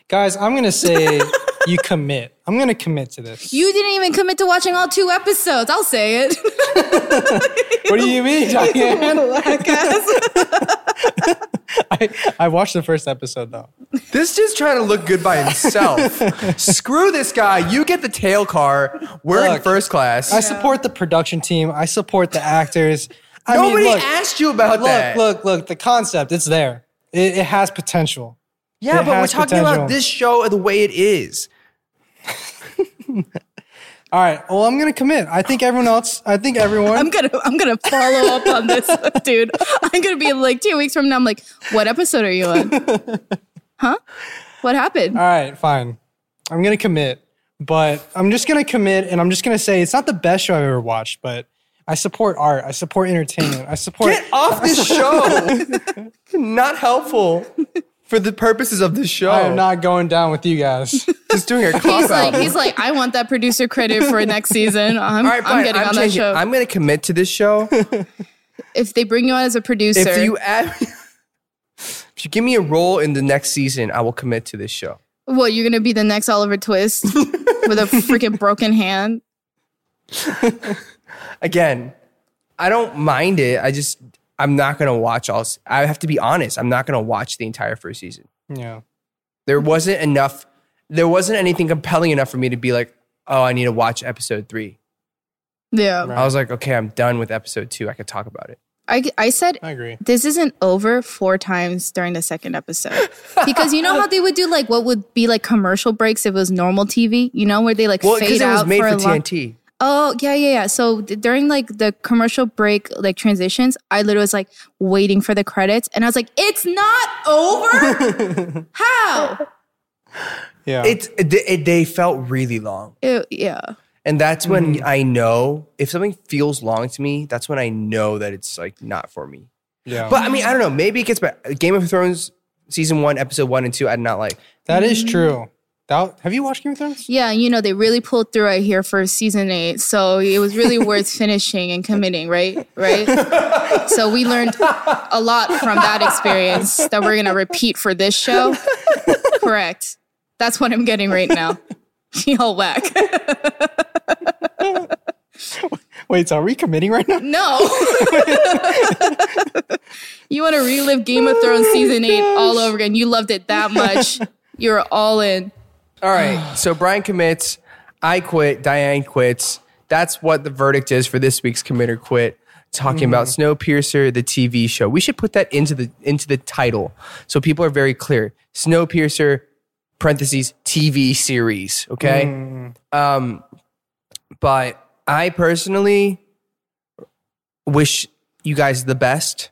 [SPEAKER 3] Guys, I'm gonna say <laughs> you commit. I'm gonna commit to this.
[SPEAKER 4] You didn't even commit to watching all two episodes. I'll say it. <laughs>
[SPEAKER 3] what do you mean, <laughs> Diane? I, I watched the first episode though.
[SPEAKER 2] This just trying to look good by himself. Screw this guy. You get the tail car. We're in
[SPEAKER 3] Look,
[SPEAKER 2] first class.
[SPEAKER 3] I support the production team. I support the actors. I
[SPEAKER 2] Nobody
[SPEAKER 3] mean, look,
[SPEAKER 2] asked you about
[SPEAKER 3] look,
[SPEAKER 2] that.
[SPEAKER 3] look, look. Look. The concept, it's there. It, it has potential.
[SPEAKER 2] yeah,
[SPEAKER 3] it
[SPEAKER 2] but we're talking
[SPEAKER 3] potential.
[SPEAKER 2] about this show the way it is. <laughs>
[SPEAKER 3] All right. Well, I'm gonna commit. I think everyone else. I think everyone.
[SPEAKER 4] I'm gonna I'm gonna follow up on this, <laughs> dude. I'm gonna be like two weeks from now. I'm like, what episode are you on? <laughs> Huh? What happened?
[SPEAKER 3] All right, fine. I'm gonna commit, but I'm just gonna commit, and I'm just gonna say it's not the best show I've ever watched, but I support art. I support entertainment. I support.
[SPEAKER 2] Get off this <laughs> show. not helpful for the purposes of this show.
[SPEAKER 3] I am not going down with you guys.
[SPEAKER 2] just doing a cop
[SPEAKER 4] He's
[SPEAKER 2] out.
[SPEAKER 4] like, he's like, I want that producer credit for next season. I'm,
[SPEAKER 2] All right,
[SPEAKER 4] I'm getting
[SPEAKER 2] I'm
[SPEAKER 4] on that show.
[SPEAKER 2] I'm going to commit to this show. <laughs>
[SPEAKER 4] if they bring you on as a producer,
[SPEAKER 2] if you add, <laughs> if you give me a role in the next season, I will commit to this show.
[SPEAKER 4] what you're gonna be the next Oliver Twist with a freaking broken hand?
[SPEAKER 2] Again, I don't mind it. I just I'm not going to watch all. I have to be honest. I'm not going to watch the entire first season.
[SPEAKER 3] yeah.
[SPEAKER 2] There wasn't enough. There wasn't anything compelling enough for me to be like, oh, I need to watch episode three.
[SPEAKER 4] Yeah,
[SPEAKER 2] I was like, okay, I'm done with episode two. I could talk about it.
[SPEAKER 4] I I said
[SPEAKER 3] I agree.
[SPEAKER 4] this isn't over four times during the second episode because you know how they would do like what would be like commercial breaks if it was normal TV. You know where they like
[SPEAKER 2] Well,
[SPEAKER 4] fade
[SPEAKER 2] because it was
[SPEAKER 4] out
[SPEAKER 2] made
[SPEAKER 4] for,
[SPEAKER 2] for,
[SPEAKER 4] a long.
[SPEAKER 2] TNT.
[SPEAKER 4] Oh yeah, yeah, yeah. So d- during like the commercial break, like transitions, I literally was like waiting for the credits, and I was like, "It's not over. <laughs> How?
[SPEAKER 3] Yeah.
[SPEAKER 2] It's it, it, they felt really long.
[SPEAKER 4] Ew, yeah,
[SPEAKER 2] And that's when
[SPEAKER 3] Mm-hmm.
[SPEAKER 2] I know if something feels long to me, that's when I know that it's like not for me.
[SPEAKER 3] yeah.
[SPEAKER 2] But I mean, I don't know. Maybe it gets better. Game of Thrones season one, episode one and two, I did not like.
[SPEAKER 3] that is true. That, have you watched Game of Thrones?
[SPEAKER 4] yeah. You know they really pulled through right here for season eight, so it was really worth <laughs> finishing and committing. Right, right. so we learned a lot from that experience that we're gonna repeat for this show. Correct. That's what I'm getting right now. <laughs> Y'all whack. <laughs>
[SPEAKER 3] Wait, so are we committing right now?
[SPEAKER 4] No. you want to relive Game of Thrones season oh eight all over again. You loved it that much. You're all in.
[SPEAKER 2] All right. so Brian commits. I quit. Diane quits. That's what the verdict is for this week's commit or quit. Talking about Snowpiercer, the TV show. We should put that into the into the title so people are very clear. Snowpiercer, parentheses TV series. Okay. Um, but I personally wish you guys the best.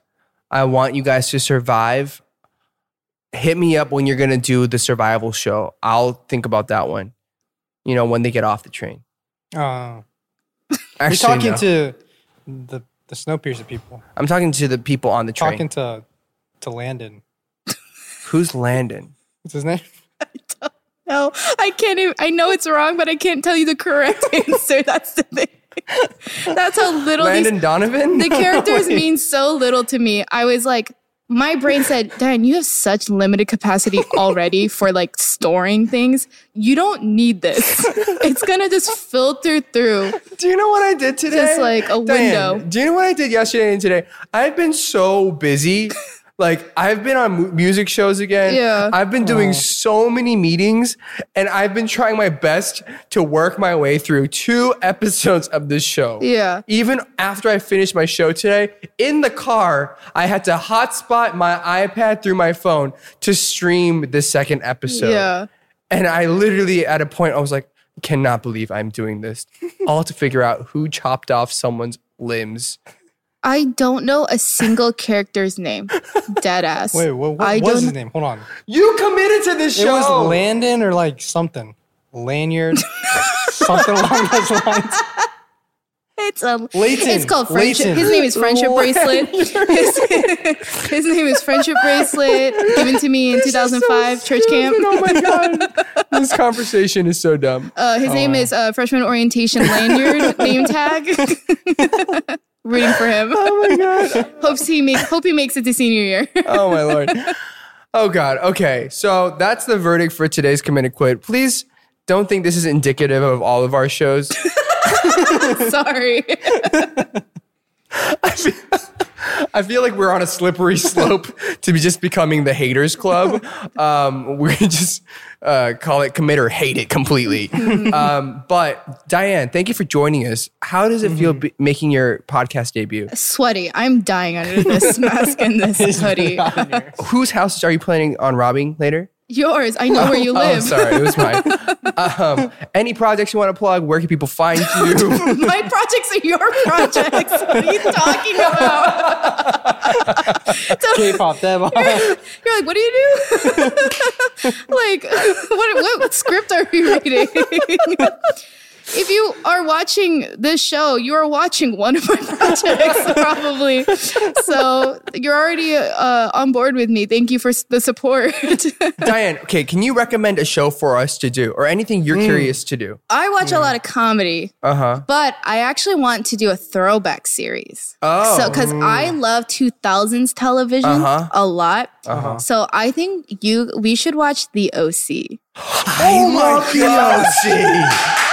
[SPEAKER 2] I want you guys to survive. Hit me up when you're gonna do the survival show. I'll think about that one. You know, when they get off the train.
[SPEAKER 3] Uh, you're talking
[SPEAKER 2] no.
[SPEAKER 3] to the the Snowpiercer people.
[SPEAKER 2] I'm talking to the people on the train.
[SPEAKER 3] Talking to to Landon. <laughs>
[SPEAKER 2] Who's Landon?
[SPEAKER 3] What's his name? <laughs>
[SPEAKER 4] No, I can't even. I know it's wrong, but I can't tell you the correct <laughs> answer. That's the thing. That's how little
[SPEAKER 2] Landon
[SPEAKER 4] these,
[SPEAKER 2] Donovan?
[SPEAKER 4] the characters mean so little to me. I was like, my brain said, Dan, you have such limited capacity <laughs> already for like storing things. You don't need this. <laughs> It's gonna just filter through.
[SPEAKER 2] Do you know what I did today?
[SPEAKER 4] Just like a
[SPEAKER 2] Diane,
[SPEAKER 4] window.
[SPEAKER 2] Do you know what I did yesterday and today? I've been so busy. Like I've been on mu- music shows again.
[SPEAKER 4] Yeah.
[SPEAKER 2] I've been doing so many meetings, and I've been trying my best to work my way through two <laughs> episodes of this show.
[SPEAKER 4] Yeah.
[SPEAKER 2] Even after I finished my show today, in the car, I had to hotspot my iPad through my phone to stream the second episode.
[SPEAKER 4] Yeah.
[SPEAKER 2] And I literally, at a point, I was like, cannot believe I'm doing this. <laughs> All to figure out who chopped off someone's limbs.
[SPEAKER 4] I don't know a single character's name. Dead ass.
[SPEAKER 3] Wait, what, what
[SPEAKER 4] I
[SPEAKER 3] was his name? Hold on.
[SPEAKER 2] You committed to this show.
[SPEAKER 3] It was Landon or like something. Lanyard. <laughs> something along those lines.
[SPEAKER 4] It's a
[SPEAKER 3] Layton.
[SPEAKER 4] It's called friendship.
[SPEAKER 3] Layton.
[SPEAKER 4] His name is friendship bracelet. His, <laughs> his name is friendship bracelet, given to me in 2005 church camp.
[SPEAKER 2] Oh my <laughs> god, this conversation is so dumb.
[SPEAKER 4] Uh, his name is uh, freshman orientation lanyard name tag. Rooting for him.
[SPEAKER 2] Oh my god. <laughs>
[SPEAKER 4] Hopes he makes. Hope he makes it to senior year. <laughs>
[SPEAKER 2] Oh my lord. <laughs> Oh god. Okay, so that's the verdict for today's commit and quit. Please don't think this is indicative of all of our shows.
[SPEAKER 4] Sorry. <laughs> <laughs>
[SPEAKER 2] I feel like we're on a slippery slope to be just becoming the haters club. <laughs> Um, we're gonna just uh, call it commit or hate it completely. um, but Diane, thank you for joining us. How does it feel be- making your podcast debut?
[SPEAKER 4] Sweaty. I'm dying under this mask and this hoodie.
[SPEAKER 2] Whose houses are you planning on robbing later?
[SPEAKER 4] Yours. I know where you <laughs>
[SPEAKER 2] Oh,
[SPEAKER 4] live.
[SPEAKER 2] sorry, it was mine. <laughs> um, any projects you want to plug? Where can people find you? <laughs>
[SPEAKER 4] My projects are your projects. What are you talking about? So-
[SPEAKER 3] K-pop dev.
[SPEAKER 4] You're like, what do you do? like, what, what, what script are you reading? If you are watching this show, you are watching one of my <laughs> projects, probably. So you're already uh, on board with me. Thank you for the support. <laughs>
[SPEAKER 2] Diane, okay, can you recommend a show for us to do or anything you're curious to do?
[SPEAKER 4] I watch a lot of comedy,
[SPEAKER 2] Uh huh.
[SPEAKER 4] but I actually want to do a throwback series.
[SPEAKER 2] Oh.
[SPEAKER 4] So, because I love 2000s television
[SPEAKER 2] Uh-huh.
[SPEAKER 4] a lot.
[SPEAKER 2] Uh-huh.
[SPEAKER 4] So I think you we should watch The OC.
[SPEAKER 2] Oh my god!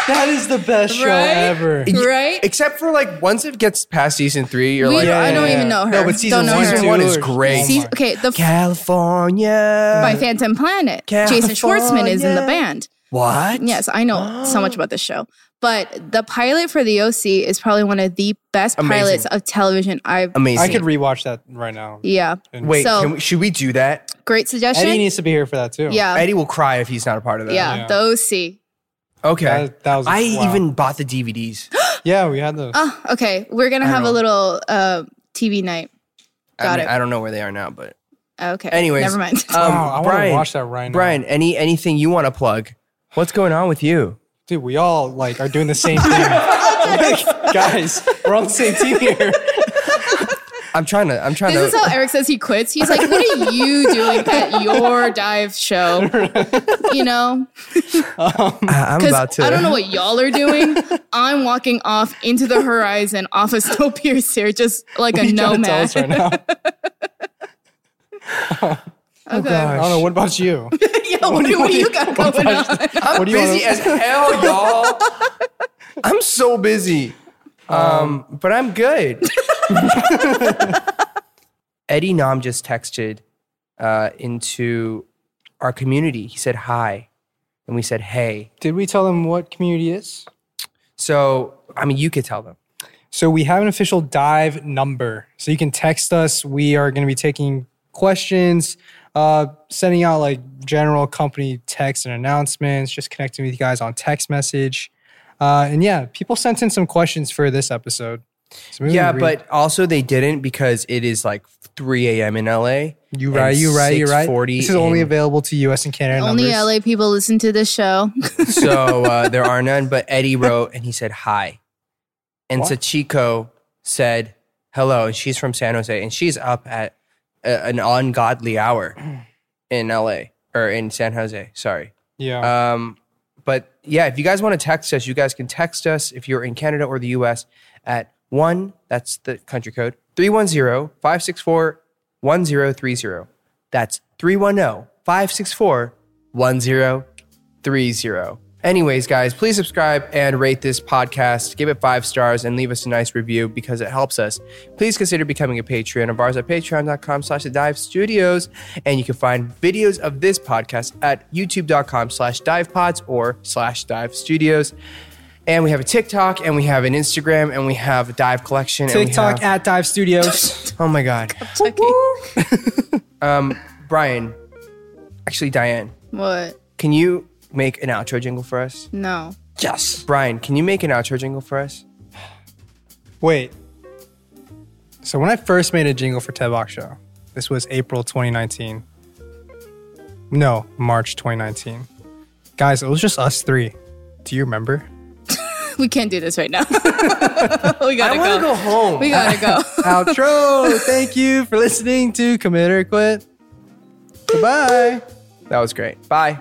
[SPEAKER 3] that is the best show
[SPEAKER 4] Right?
[SPEAKER 3] ever.
[SPEAKER 4] Right?
[SPEAKER 2] Except for like once it gets past season three, you're
[SPEAKER 4] We-
[SPEAKER 2] like,
[SPEAKER 4] I don't
[SPEAKER 3] yeah,
[SPEAKER 4] even know her.
[SPEAKER 3] No, but season one,
[SPEAKER 2] season one is great.
[SPEAKER 3] oh
[SPEAKER 4] See,
[SPEAKER 3] my-
[SPEAKER 4] okay, the
[SPEAKER 2] California
[SPEAKER 4] by Phantom Planet. Jason Schwartzman is in the band.
[SPEAKER 2] What?
[SPEAKER 4] Yes, I know so much <gasps> about this show. But the pilot for the OC is probably one of the best
[SPEAKER 2] Amazing.
[SPEAKER 4] pilots of television I've.
[SPEAKER 2] Amazing.
[SPEAKER 3] I could rewatch that right now.
[SPEAKER 4] Yeah,
[SPEAKER 2] Wait,
[SPEAKER 4] So-
[SPEAKER 2] can we, should we do that?
[SPEAKER 4] great suggestion.
[SPEAKER 3] Eddie needs to be here for that too.
[SPEAKER 4] yeah,
[SPEAKER 2] Eddie will cry if he's not a part of that.
[SPEAKER 4] yeah,
[SPEAKER 3] Yeah.
[SPEAKER 4] the OC.
[SPEAKER 2] Okay.
[SPEAKER 3] That- that was-
[SPEAKER 2] I
[SPEAKER 3] wow.
[SPEAKER 2] even bought the DVDs. <gasps>
[SPEAKER 3] yeah, we had those.
[SPEAKER 4] Oh, okay. We're gonna have
[SPEAKER 2] know.
[SPEAKER 4] a little uh, TV night.
[SPEAKER 2] I,
[SPEAKER 4] Got
[SPEAKER 2] mean,
[SPEAKER 4] it.
[SPEAKER 2] I don't know where they are now, but
[SPEAKER 4] Okay.
[SPEAKER 2] anyways.
[SPEAKER 4] never mind.
[SPEAKER 2] Um,
[SPEAKER 3] Wow, I wanna
[SPEAKER 2] Brian,
[SPEAKER 3] watch that right now.
[SPEAKER 2] Brian, any anything you want to plug? What's going on with you?
[SPEAKER 3] Dude, we all like are doing the same thing. <laughs> Like, guys, we're on the same team here.
[SPEAKER 2] I'm trying to. I'm trying
[SPEAKER 4] this
[SPEAKER 2] to.
[SPEAKER 4] is how Eric says he quits. He's like, "What are you doing at your dive show?" <laughs> You know, um,
[SPEAKER 2] I- I'm about to.
[SPEAKER 4] I don't know what y'all are doing. I'm walking off into the horizon, off of Snowpiercer, just like a
[SPEAKER 3] What are you tell
[SPEAKER 4] nomad.
[SPEAKER 3] us right now? <laughs>
[SPEAKER 4] okay.
[SPEAKER 3] I don't know. What about you? <laughs>
[SPEAKER 4] yeah, what, do, what do you got going on?
[SPEAKER 2] I'm
[SPEAKER 3] What do you
[SPEAKER 2] busy as hell, y'all. <laughs> I'm so busy. Um, but I'm good. <laughs> Eddie Nam just texted uh, into our community. He said hi, and we said hey.
[SPEAKER 3] Did we tell them what community is?
[SPEAKER 2] So I mean, you could tell them.
[SPEAKER 3] So we have an official dive number. So you can text us. We are going to be taking questions, uh, sending out like general company texts and announcements, just connecting with you guys on text message. Uh, and yeah, people sent in some questions for this episode. So
[SPEAKER 2] Yeah, but also they didn't because it is like 3 a.m. in LA.
[SPEAKER 3] you right, you right, you right.
[SPEAKER 2] 6:40
[SPEAKER 3] This is only available to U.S. and Canada
[SPEAKER 4] Only
[SPEAKER 3] numbers.
[SPEAKER 4] LA people listen to this show. <laughs>
[SPEAKER 2] so uh, there are none. But Eddie wrote and he said hi, and
[SPEAKER 3] What?
[SPEAKER 2] Sachiko said hello, and she's from San Jose, and she's up at a, an ungodly hour in LA or in San Jose. Sorry.
[SPEAKER 3] Yeah.
[SPEAKER 2] Um, but yeah, if you guys want to text us, you guys can text us if you're in Canada or the US at one, that's the country code, 310 564 1030. That's 310 564 1030. Anyways, guys, please subscribe and rate this podcast. Give it five stars and leave us a nice review because it helps us. Please consider becoming a Patreon of ours at patreon.com slash the dive studios. And you can find videos of this podcast at youtube.com slash divepods or slash dive studios. And we have a TikTok and we have an Instagram and we have a dive collection. and we
[SPEAKER 3] TikTok
[SPEAKER 2] have-
[SPEAKER 3] at Dive Studios. <laughs>
[SPEAKER 2] Oh my God. <laughs> um, Brian, actually, Diane,
[SPEAKER 4] what?
[SPEAKER 2] can you make an outro jingle for us?
[SPEAKER 4] No.
[SPEAKER 3] yes.
[SPEAKER 2] Brian, can you make an outro jingle for us?
[SPEAKER 3] Wait. So when I first made a jingle for Daebak Show, this was April 2019. No, March 2019. Guys, it was just us three. Do you remember? <laughs>
[SPEAKER 4] We can't do this right now. <laughs> we gotta
[SPEAKER 2] I want to
[SPEAKER 4] go.
[SPEAKER 2] go home.
[SPEAKER 4] We gotta go. <laughs>
[SPEAKER 3] Outro. Thank you for listening to Commit or Quit. Goodbye.
[SPEAKER 2] that was great. Bye.